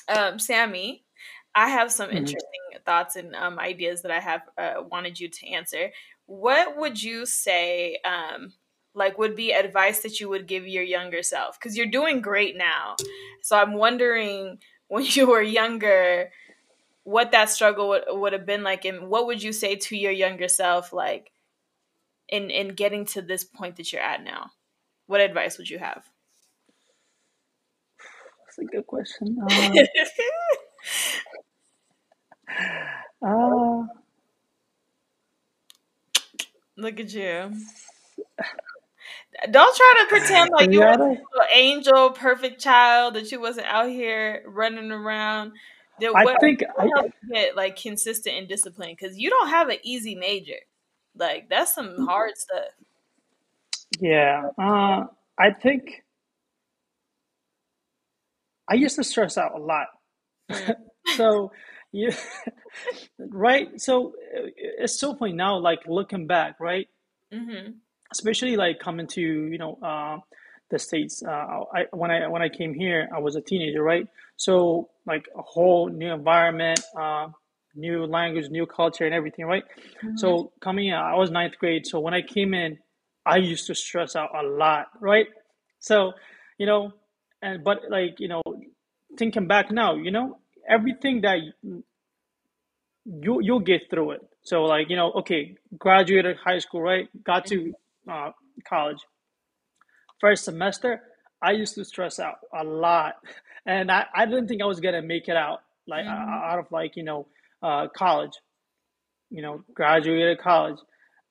[SPEAKER 2] um, Sammy, I have some mm-hmm. interesting thoughts and um, ideas that I have uh, wanted you to answer. What would you say um, like would be advice that you would give your younger self because you're doing great now so i'm wondering (laughs) when you were younger what that struggle would, would have been like and what would you say to your younger self like in in getting to this point that you're at now what advice would you have
[SPEAKER 3] a good question uh, (laughs) uh,
[SPEAKER 2] look at you don't try to pretend like you yeah, an angel, perfect child, that you wasn't out here running around. That
[SPEAKER 3] I think I,
[SPEAKER 2] get like consistent and disciplined? Because you don't have an easy major. Like that's some hard stuff.
[SPEAKER 3] yeah, uh, I think I used to stress out a lot. (laughs) So, you (laughs) right? So uh, it's so funny now, like looking back, right?
[SPEAKER 2] Mm-hmm.
[SPEAKER 3] Especially like coming to, you know, uh, the States. Uh, I when I when I came here, I was a teenager, right? So like a whole new environment, uh, new language, new culture, and everything, right?
[SPEAKER 2] Mm-hmm.
[SPEAKER 3] So coming in, I was ninth grade. So when I came in, I used to stress out a lot, right? So, you know, and but like you know, thinking back now, you know, everything that you you'll get through it. So like you know, okay, graduated high school, right? Got to uh, college. First semester, I used to stress out a lot, (laughs) and I, I didn't think I was gonna make it out like
[SPEAKER 2] Mm-hmm.
[SPEAKER 3] out of like you know uh, college. You know, graduated college,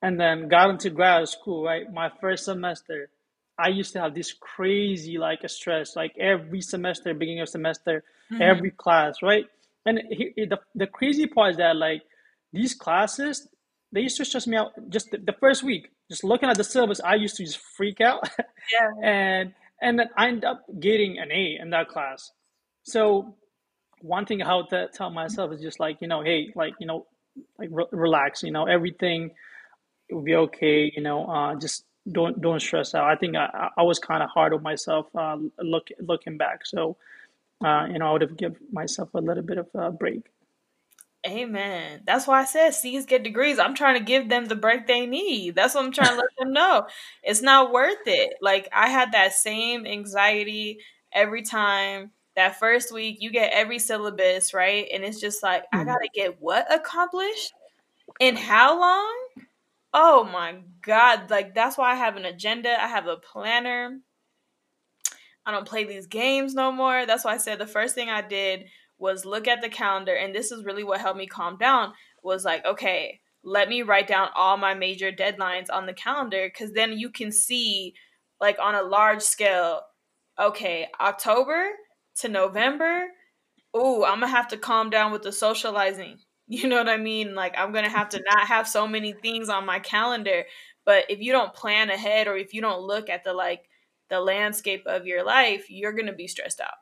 [SPEAKER 3] and then got into grad school. Right, my first semester, I used to have this crazy like a stress, like every semester, beginning of semester,
[SPEAKER 2] Mm-hmm.
[SPEAKER 3] every class, right? And he, he- the the crazy part is that like these classes, they used to stress me out just the, the first week. Just looking at the syllabus, I used to just freak out, (laughs)
[SPEAKER 2] Yeah.
[SPEAKER 3] and and then I end up getting an A in that class. So one thing I would t- tell myself is just like you know, hey, like you know, like re- relax. You know, everything will be okay. You know, uh, just don't don't stress out. I think I, I I was kind of hard on myself uh, look looking back. So uh, you know, I would have given myself a little bit of a break.
[SPEAKER 2] Amen. That's why I said C's get degrees. I'm trying to give them the break they need. That's what I'm trying to let them know. It's not worth it. Like I had that same anxiety every time. That first week, you get every syllabus, right? And it's just like, I
[SPEAKER 3] Mhm.
[SPEAKER 2] gotta get what accomplished? In how long? Oh my God. Like that's why I have an agenda. I have a planner. I don't play these games no more. That's why I said the first thing I did was look at the calendar and this is really what helped me calm down was like, okay, let me write down all my major deadlines on the calendar cuz then you can see like on a large scale, okay, October to November, ooh, I'm to have to calm down with the socializing. You know what I mean? Like I'm going to have to not have so many things on my calendar. But if you don't plan ahead or if you don't look at the like the landscape of your life, you're going to be stressed out.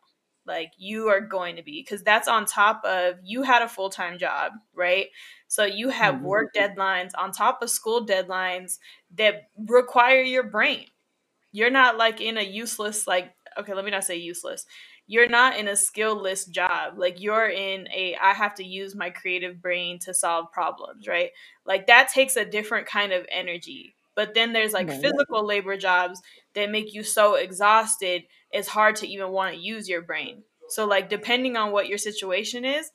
[SPEAKER 2] Like you are going to be because that's on top of you had a full time job, right? So you have
[SPEAKER 3] Mhm.
[SPEAKER 2] work deadlines on top of school deadlines that require your brain. You're not like in a useless, like, okay, let me not say useless. You're not in a skillless job. Like you're in a, I have to use my creative brain to solve problems, right? Like that takes a different kind of energy. But then there's like physical labor jobs that make you so exhausted, it's hard to even want to use your brain. So, like, depending on what your situation is,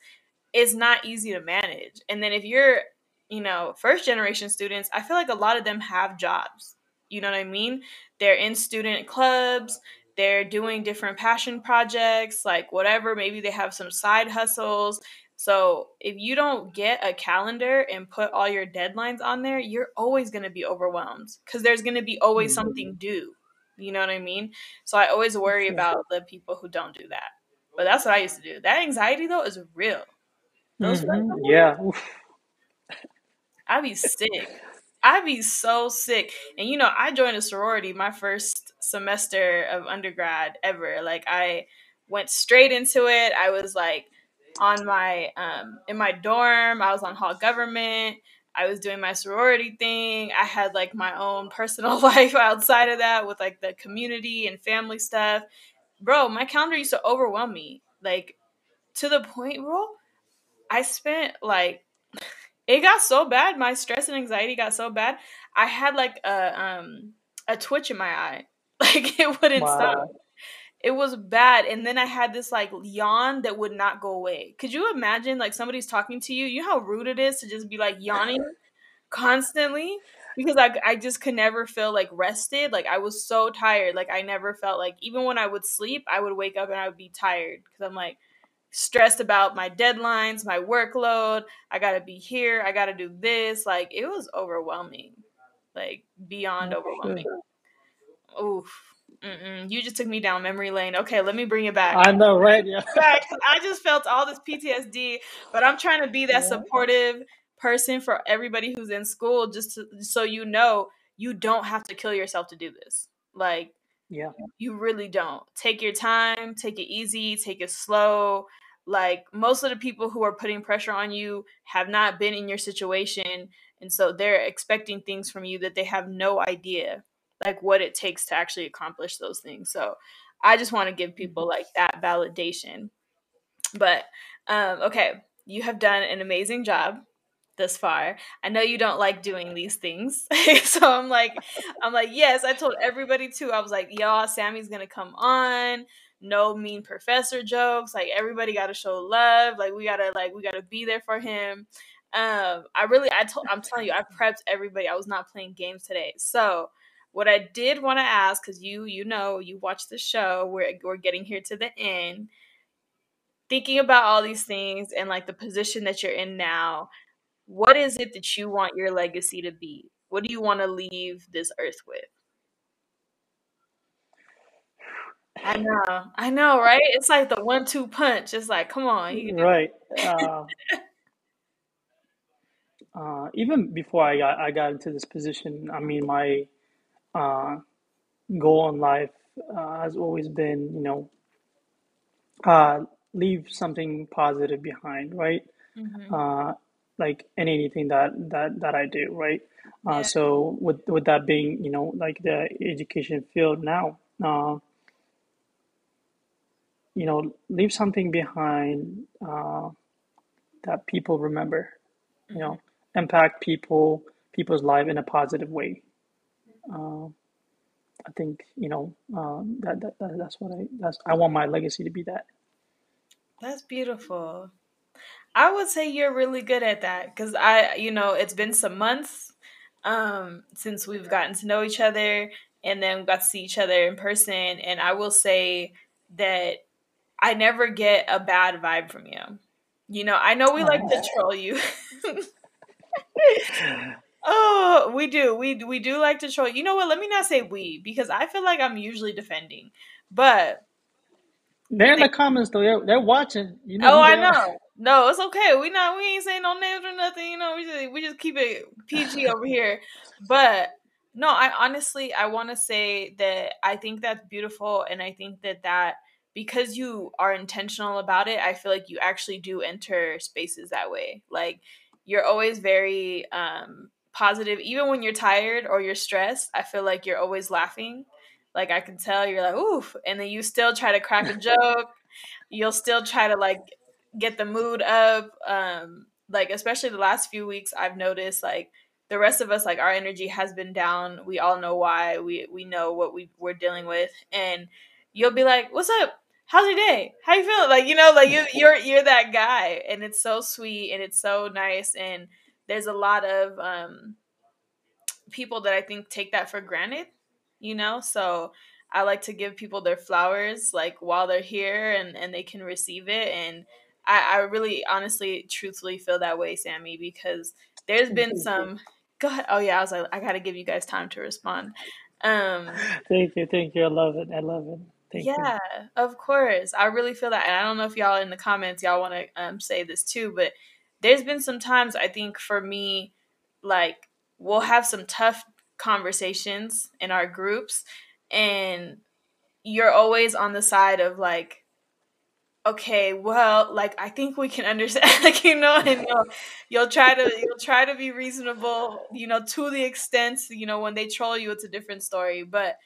[SPEAKER 2] it's not easy to manage. And then if you're, you know, first generation students, I feel like a lot of them have jobs. You know what I mean? They're in student clubs, they're doing different passion projects, like whatever. Maybe they have some side hustles. So if you don't get a calendar and put all your deadlines on there, you're always going to be overwhelmed because there's going to be always
[SPEAKER 3] Mhm.
[SPEAKER 2] something due. You know what I mean? So I always worry about the people who don't do that. But that's what I used to do. That anxiety though is real. Those
[SPEAKER 3] Mhm. Yeah. (laughs) Oof.
[SPEAKER 2] I be sick. I be so sick. And you know, I joined a sorority my first semester of undergrad ever. Like I went straight into it. I was like on my um in my dorm, I was on hall government. I was doing my sorority thing. I had like my own personal (laughs) life outside of that with like the community and family stuff. Bro, my calendar used to overwhelm me. Like to the point, bro, I spent like it got so bad. My stress and anxiety got so bad. I had like a um a twitch in my eye. (laughs) Like it wouldn't stop. It was bad. And then I had this like yawn that would not go away. Could you imagine like somebody's talking to you? You know how rude it is to just be like yawning constantly? Because I, I just could never feel like rested. Like I was so tired. Like I never felt like even when I would sleep, I would wake up and I would be tired because I'm like stressed about my deadlines, my workload. I got to be here. I got to do this. Like it was overwhelming. Like beyond overwhelming. Oof. Mm-mm. You just took me down memory lane. Okay, let me bring it back.
[SPEAKER 3] I know, right? Yeah.
[SPEAKER 2] I just felt all this PTSD, but I'm trying to be that supportive person for everybody who's in school, just to, so you know you don't have to kill yourself to do this. Like,
[SPEAKER 3] yeah,
[SPEAKER 2] you really don't. Take your time, take it easy, take it slow. Like most of the people who are putting pressure on you have not been in your situation, and so they're expecting things from you that they have no idea like what it takes to actually accomplish those things. So I just want to give people like that validation. But um, okay, you have done an amazing job thus far. I know you don't like doing these things. (laughs) so I'm like I'm like, yes, I told everybody too. I was like, y'all, Sammy's gonna come on. No mean professor jokes. Like everybody gotta show love. Like we gotta like we gotta be there for him. Um, I really I told I'm telling you, I prepped everybody. I was not playing games today. So what I did want to ask, because you you know you watch the show, we're we're getting here to the end. Thinking about all these things and like the position that you're in now, what is it that you want your legacy to be? What do you want to leave this earth with? I know, I know, right? It's like the one-two punch. It's like, come on,
[SPEAKER 3] right? Uh, (laughs) uh, even before I got I got into this position, I mean, my uh, goal in life uh, has always been, you know, uh, leave something positive behind, right? Mm-hmm. Uh, like in anything that that that I do, right? Uh, yeah. So with with that being, you know, like the education field now, you know, leave something behind uh, that people remember, you know, impact people people's life in a positive way. Uh, I think you know uh, that, that, that that's what I that's I want my legacy to be that.
[SPEAKER 2] That's beautiful. I would say you're really good at that because I, you know, it's been some months um, since we've gotten to know each other and then we got to see each other in person. And I will say that I never get a bad vibe from you. You know, I know we like to troll you. (laughs) Oh, we do. We we do like to troll. You know what? Let me not say we because I feel like I'm usually defending, but
[SPEAKER 3] they're in the comments though. They're, they're watching. You know.
[SPEAKER 2] Oh, I know. Are. No, it's okay. We not. We ain't saying no names or nothing. You know, we just we just keep it PG (laughs) over here. But no, I honestly I want to say that I think that's beautiful, and I think that that because you are intentional about it, I feel like you actually do enter spaces that way. Like you're always very um positive even when you're tired or you're stressed i feel like you're always laughing. Like i can tell you're like oof and then you still try to crack a (laughs) joke. You'll still try to like get the mood up um like especially the last few weeks i've noticed like the rest of us like our energy has been down. We all know why. We we know what we we're dealing with. And you'll be like what's up how's your day how you feeling like you know like you (laughs) you're you're that guy and it's so sweet and it's so nice and there's a lot of um, people that I think take that for granted, you know? So I like to give people their flowers like while they're here and, and they can receive it. And I, I really honestly, truthfully feel that way, Sammy, because there's been some God, oh yeah, I was like, I gotta give you guys time to respond. Um
[SPEAKER 3] Thank you, thank you. I love it. I love it. Thank
[SPEAKER 2] yeah, you. of course. I really feel that. And I don't know if y'all in the comments y'all wanna um say this too, but there's been some times I think for me, like we'll have some tough conversations in our groups, and you're always on the side of like, okay, well, like I think we can understand, (laughs) like you know, and (laughs) you'll, you'll try to you'll try to be reasonable, you know, to the extent you know when they troll you, it's a different story, but.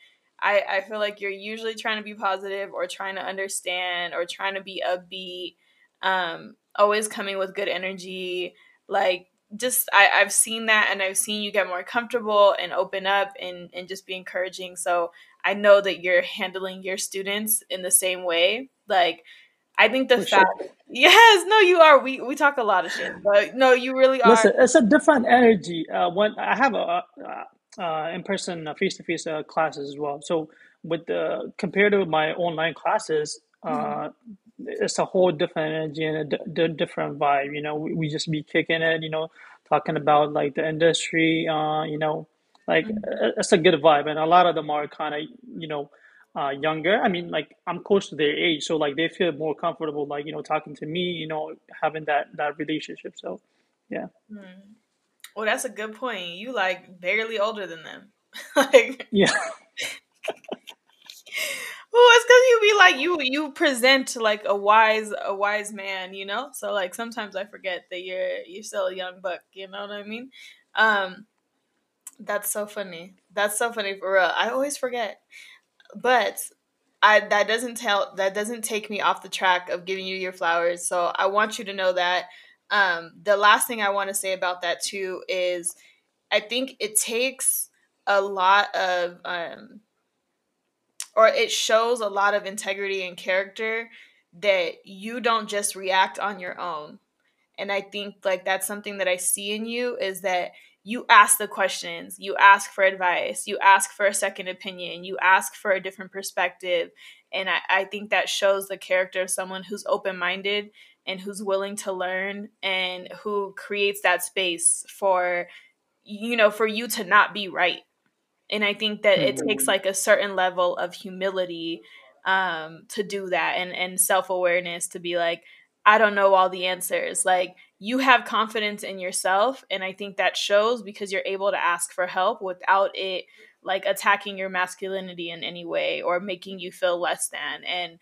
[SPEAKER 2] I, I feel like you're usually trying to be positive or trying to understand or trying to be upbeat um, always coming with good energy. Like just I, i've seen that and i've seen you get more comfortable and open up and, and just be encouraging. So i know that you're handling your students in the same way. Like i think the For fact sure. (laughs) yes no you are. We we talk a lot of shit but no you really are.
[SPEAKER 3] Listen, it's a different energy uh, when i have a uh, uh, in-person uh, face-to-face uh, classes as well so with the compared to my online classes uh, mm-hmm it's a whole different energy and a d- d- different vibe. You know, we, we just be kicking it. You know, talking about like the industry. Uh, you know, like mm-hmm. it's a good vibe, and a lot of them are kind of you know uh, younger. I mean, like I'm close to their age, so like they feel more comfortable, like you know, talking to me, you know, having that that relationship. So, yeah.
[SPEAKER 2] Hmm. Well, that's a good point. You like barely older than them. (laughs) like
[SPEAKER 3] yeah. (laughs)
[SPEAKER 2] Well, it's because you be like you you present like a wise a wise man, you know. So like sometimes I forget that you're you're still a young buck. You know what I mean? Um, that's so funny. That's so funny for real. I always forget, but I that doesn't tell that doesn't take me off the track of giving you your flowers. So I want you to know that. Um, the last thing I want to say about that too is, I think it takes a lot of um or it shows a lot of integrity and character that you don't just react on your own. And I think like that's something that I see in you is that you ask the questions, you ask for advice, you ask for a second opinion, you ask for a different perspective. And I, I think that shows the character of someone who's open minded and who's willing to learn and who creates that space for you know for you to not be right. And i think that it takes mm-hmm. like a certain level of humility um, to do that and and self-awareness to be like i don't know all the answers. Like you have confidence in yourself and i think that shows because you're able to ask for help without it like attacking your masculinity in any way or making you feel less than. And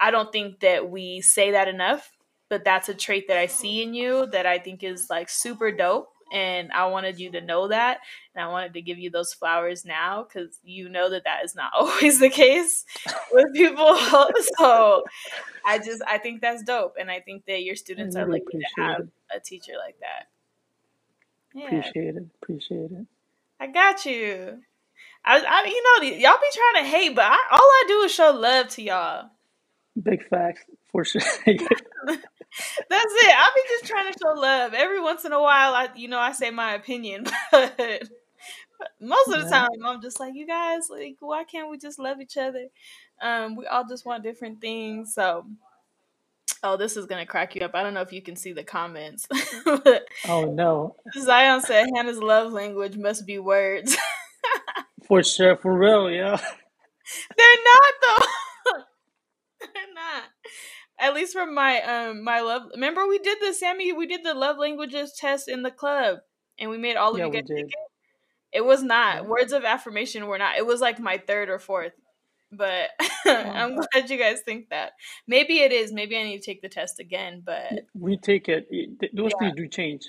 [SPEAKER 2] i don't think that we say that enough but that's a trait that i see in you that i think is like super dope and I wanted you to know that, and I wanted to give you those flowers now because you know that that is not (laughs) always the case with people. (laughs) so I just I think that's dope, and I think that your students really are lucky to have it. a teacher like that.
[SPEAKER 3] Yeah. Appreciate it. Appreciate it.
[SPEAKER 2] I got you. I, I you know, y'all be trying to hate, but I, all I do is show love to y'all.
[SPEAKER 3] Big facts for sure. (laughs) (laughs)
[SPEAKER 2] That's it. I'll be just trying to show love. Every once in a while, I you know I say my opinion, (laughs) but most of the time I'm just like, you guys, like, why can't we just love each other? Um, we all just want different things. So, oh, this is gonna crack you up. I don't know if you can see the comments.
[SPEAKER 3] oh no.
[SPEAKER 2] Zion said Hannah's love language must be words.
[SPEAKER 3] for sure, for real, yeah.
[SPEAKER 2] They're not though. At least from my um my love remember we did the sammy we did the love languages test in the club and we made all of yeah, you get it? It was not. Yeah. words of affirmation were not. It was like my third or fourth but (laughs) i'm glad you guys think that. Maybe it is. Maybe i need to take the test again but
[SPEAKER 3] we take it. Those yeah. things do change.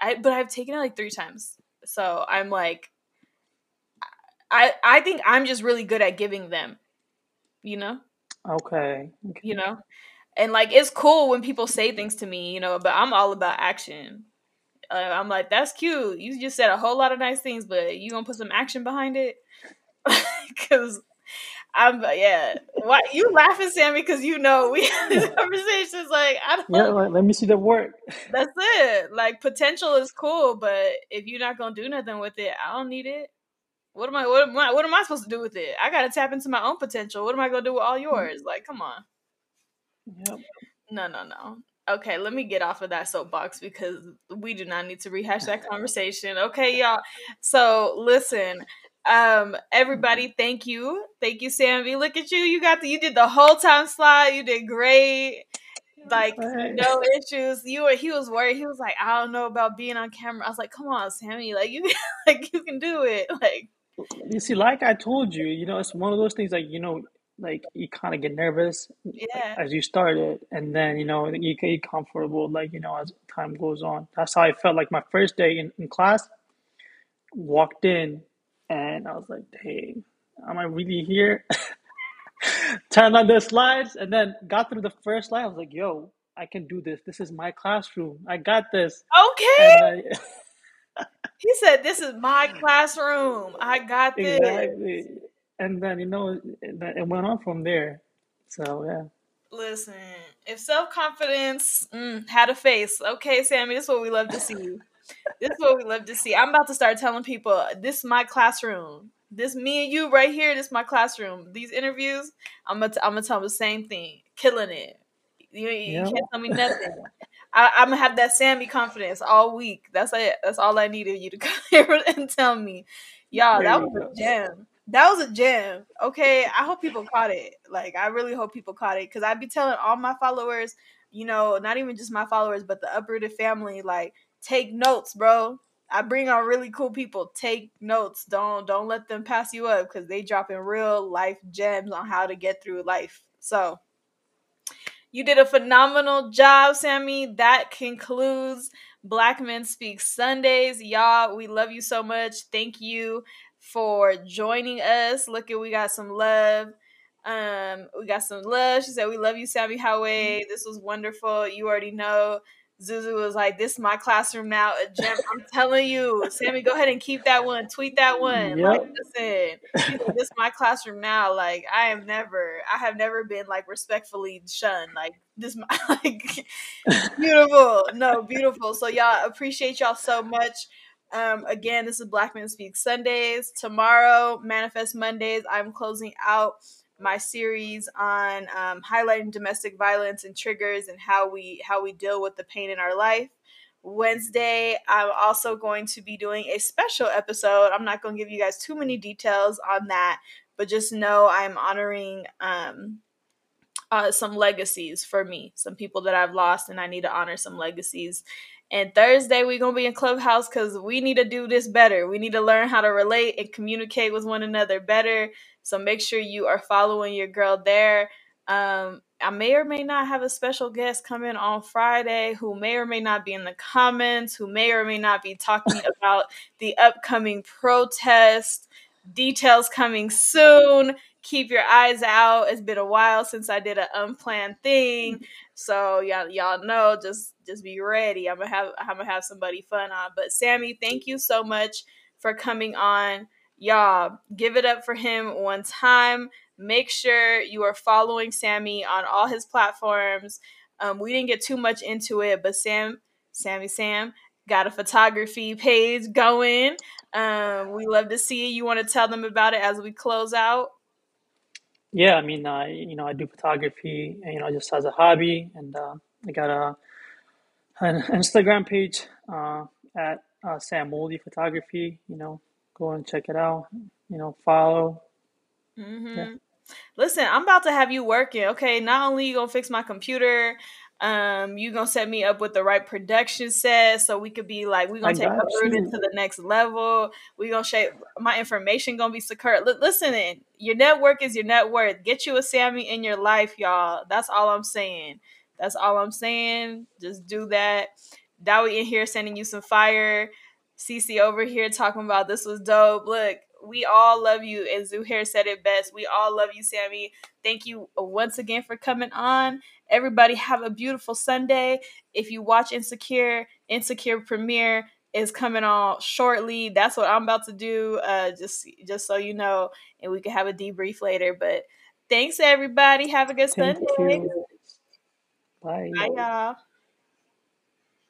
[SPEAKER 2] I but i've taken it like three times. So i'm like i i think i'm just really good at giving them you know?
[SPEAKER 3] Okay,
[SPEAKER 2] okay. you know and like it's cool when people say things to me, you know, but I'm all about action. Uh, I'm like, that's cute. You just said a whole lot of nice things, but you gonna put some action behind it? (laughs) Because I'm yeah. Why you laughing, Sammy? Because you know we these (laughs) conversations. Like I don't.
[SPEAKER 3] Yeah, like, let me see the work. (laughs)
[SPEAKER 2] That's it. Like potential is cool, but if you're not gonna do nothing with it, I don't need it. What am I? What am I? What am I supposed to do with it? I gotta tap into my own potential. What am I gonna do with all yours? Like, come on. Yep. No, no, no. Okay, let me get off of that soapbox because we do not need to rehash that conversation. Okay, y'all. So listen, um, everybody, thank you, thank you, Sammy. Look at you. You got the you did the whole time slide. You did great. Like no issues. You were. He was worried. He was like, I don't know about being on camera. I was like, come on, Sammy. Like you, (laughs) like you can do it. Like
[SPEAKER 3] you see, like I told you, you know, it's one of those things. Like you know, like you kind of get nervous
[SPEAKER 2] yeah.
[SPEAKER 3] as you started and then you know you get comfortable like you know as time goes on. That's how i felt like my first day in, in class walked in and i was like hey am i really here? (laughs) Turned on the slides and then got through the first slide i was like yo i can do this. This is my classroom. I got this.
[SPEAKER 2] Okay. (laughs) (laughs) He said this is my classroom. I got this.
[SPEAKER 3] Exactly and then you know that it went on from there. So yeah.
[SPEAKER 2] Listen, if self confidence mm, had a face, okay, Sammy, this is what we love to see. (laughs) this is what we love to see. I'm about to start telling people this is my classroom. This me and you right here. This is my classroom. These interviews, I'm gonna t- I'm gonna tell them the same thing. Killing it. You, you yep. can't tell me nothing. (laughs) I, am gonna have that Sammy confidence all week. That's it. That's all I needed you to (laughs) come here and tell me. Y'all, that was a gem. That was a gem. Okay, I hope people caught it. Like, I really hope people caught it because I'd be telling all my followers, you know, not even just my followers, but the uprooted family, like, take notes, bro. I bring on really cool people. Take notes. Don't don't let them pass you up because they drop in real life gems on how to get through life. So you did a phenomenal job, Sammy. That concludes Black Men Speak Sundays. Y'all, we love you so much. Thank you for joining us. Look at we got some love. Um, we got some love. She said, We love you, Sammy Howe. This was wonderful. You already know. Zuzu was like, "This is my classroom now." A gem. I'm telling you, Sammy, go ahead and keep that one. Tweet that one. Yep. Like, listen, like, this is my classroom now. Like, I am never, I have never been like respectfully shunned. Like, this, (laughs) like, beautiful. No, beautiful. So y'all appreciate y'all so much. Um, again, this is Black Men Speak Sundays. Tomorrow, Manifest Mondays. I'm closing out my series on um, highlighting domestic violence and triggers and how we how we deal with the pain in our life. Wednesday, I'm also going to be doing a special episode. I'm not going to give you guys too many details on that, but just know I'm honoring um, uh, some legacies for me, some people that I've lost, and I need to honor some legacies. And Thursday, we're going to be in Clubhouse because we need to do this better. We need to learn how to relate and communicate with one another better. So make sure you are following your girl there. Um, I may or may not have a special guest coming on Friday who may or may not be in the comments, who may or may not be talking (laughs) about the upcoming protest. Details coming soon. Keep your eyes out. It's been a while since I did an unplanned thing. So y'all y'all know just just be ready. I'm gonna have I'm gonna have somebody fun on. But Sammy, thank you so much for coming on. Y'all, give it up for him one time. Make sure you are following Sammy on all his platforms. Um, we didn't get too much into it, but Sam, Sammy Sam, got a photography page going. Um, we love to see it. You want to tell them about it as we close out?
[SPEAKER 3] Yeah, I mean, uh, you know, I do photography, you know, just as a hobby, and uh, I got a an Instagram page uh, at uh, Sam Moldy Photography. You know, go and check it out. You know, follow.
[SPEAKER 2] Mm-hmm. Yeah. Listen, I'm about to have you working. Okay, not only you gonna fix my computer, um, you gonna set me up with the right production set so we could be like we gonna I take Uprooted to the next level. We gonna shape my information gonna be secure. L- listen, your network is your net worth. Get you a Sammy in your life, y'all. That's all I'm saying. That's all I'm saying. Just do that. Dowie in here sending you some fire. CC over here talking about this was dope. Look, we all love you. And Zuhair said it best. We all love you, Sammy. Thank you once again for coming on. Everybody have a beautiful Sunday. If you watch Insecure, Insecure premiere is coming on shortly. That's what I'm about to do. Uh, just just so you know, and we can have a debrief later. But thanks everybody. Have a good Thank Sunday. You.
[SPEAKER 3] Bye.
[SPEAKER 2] Bye y'all.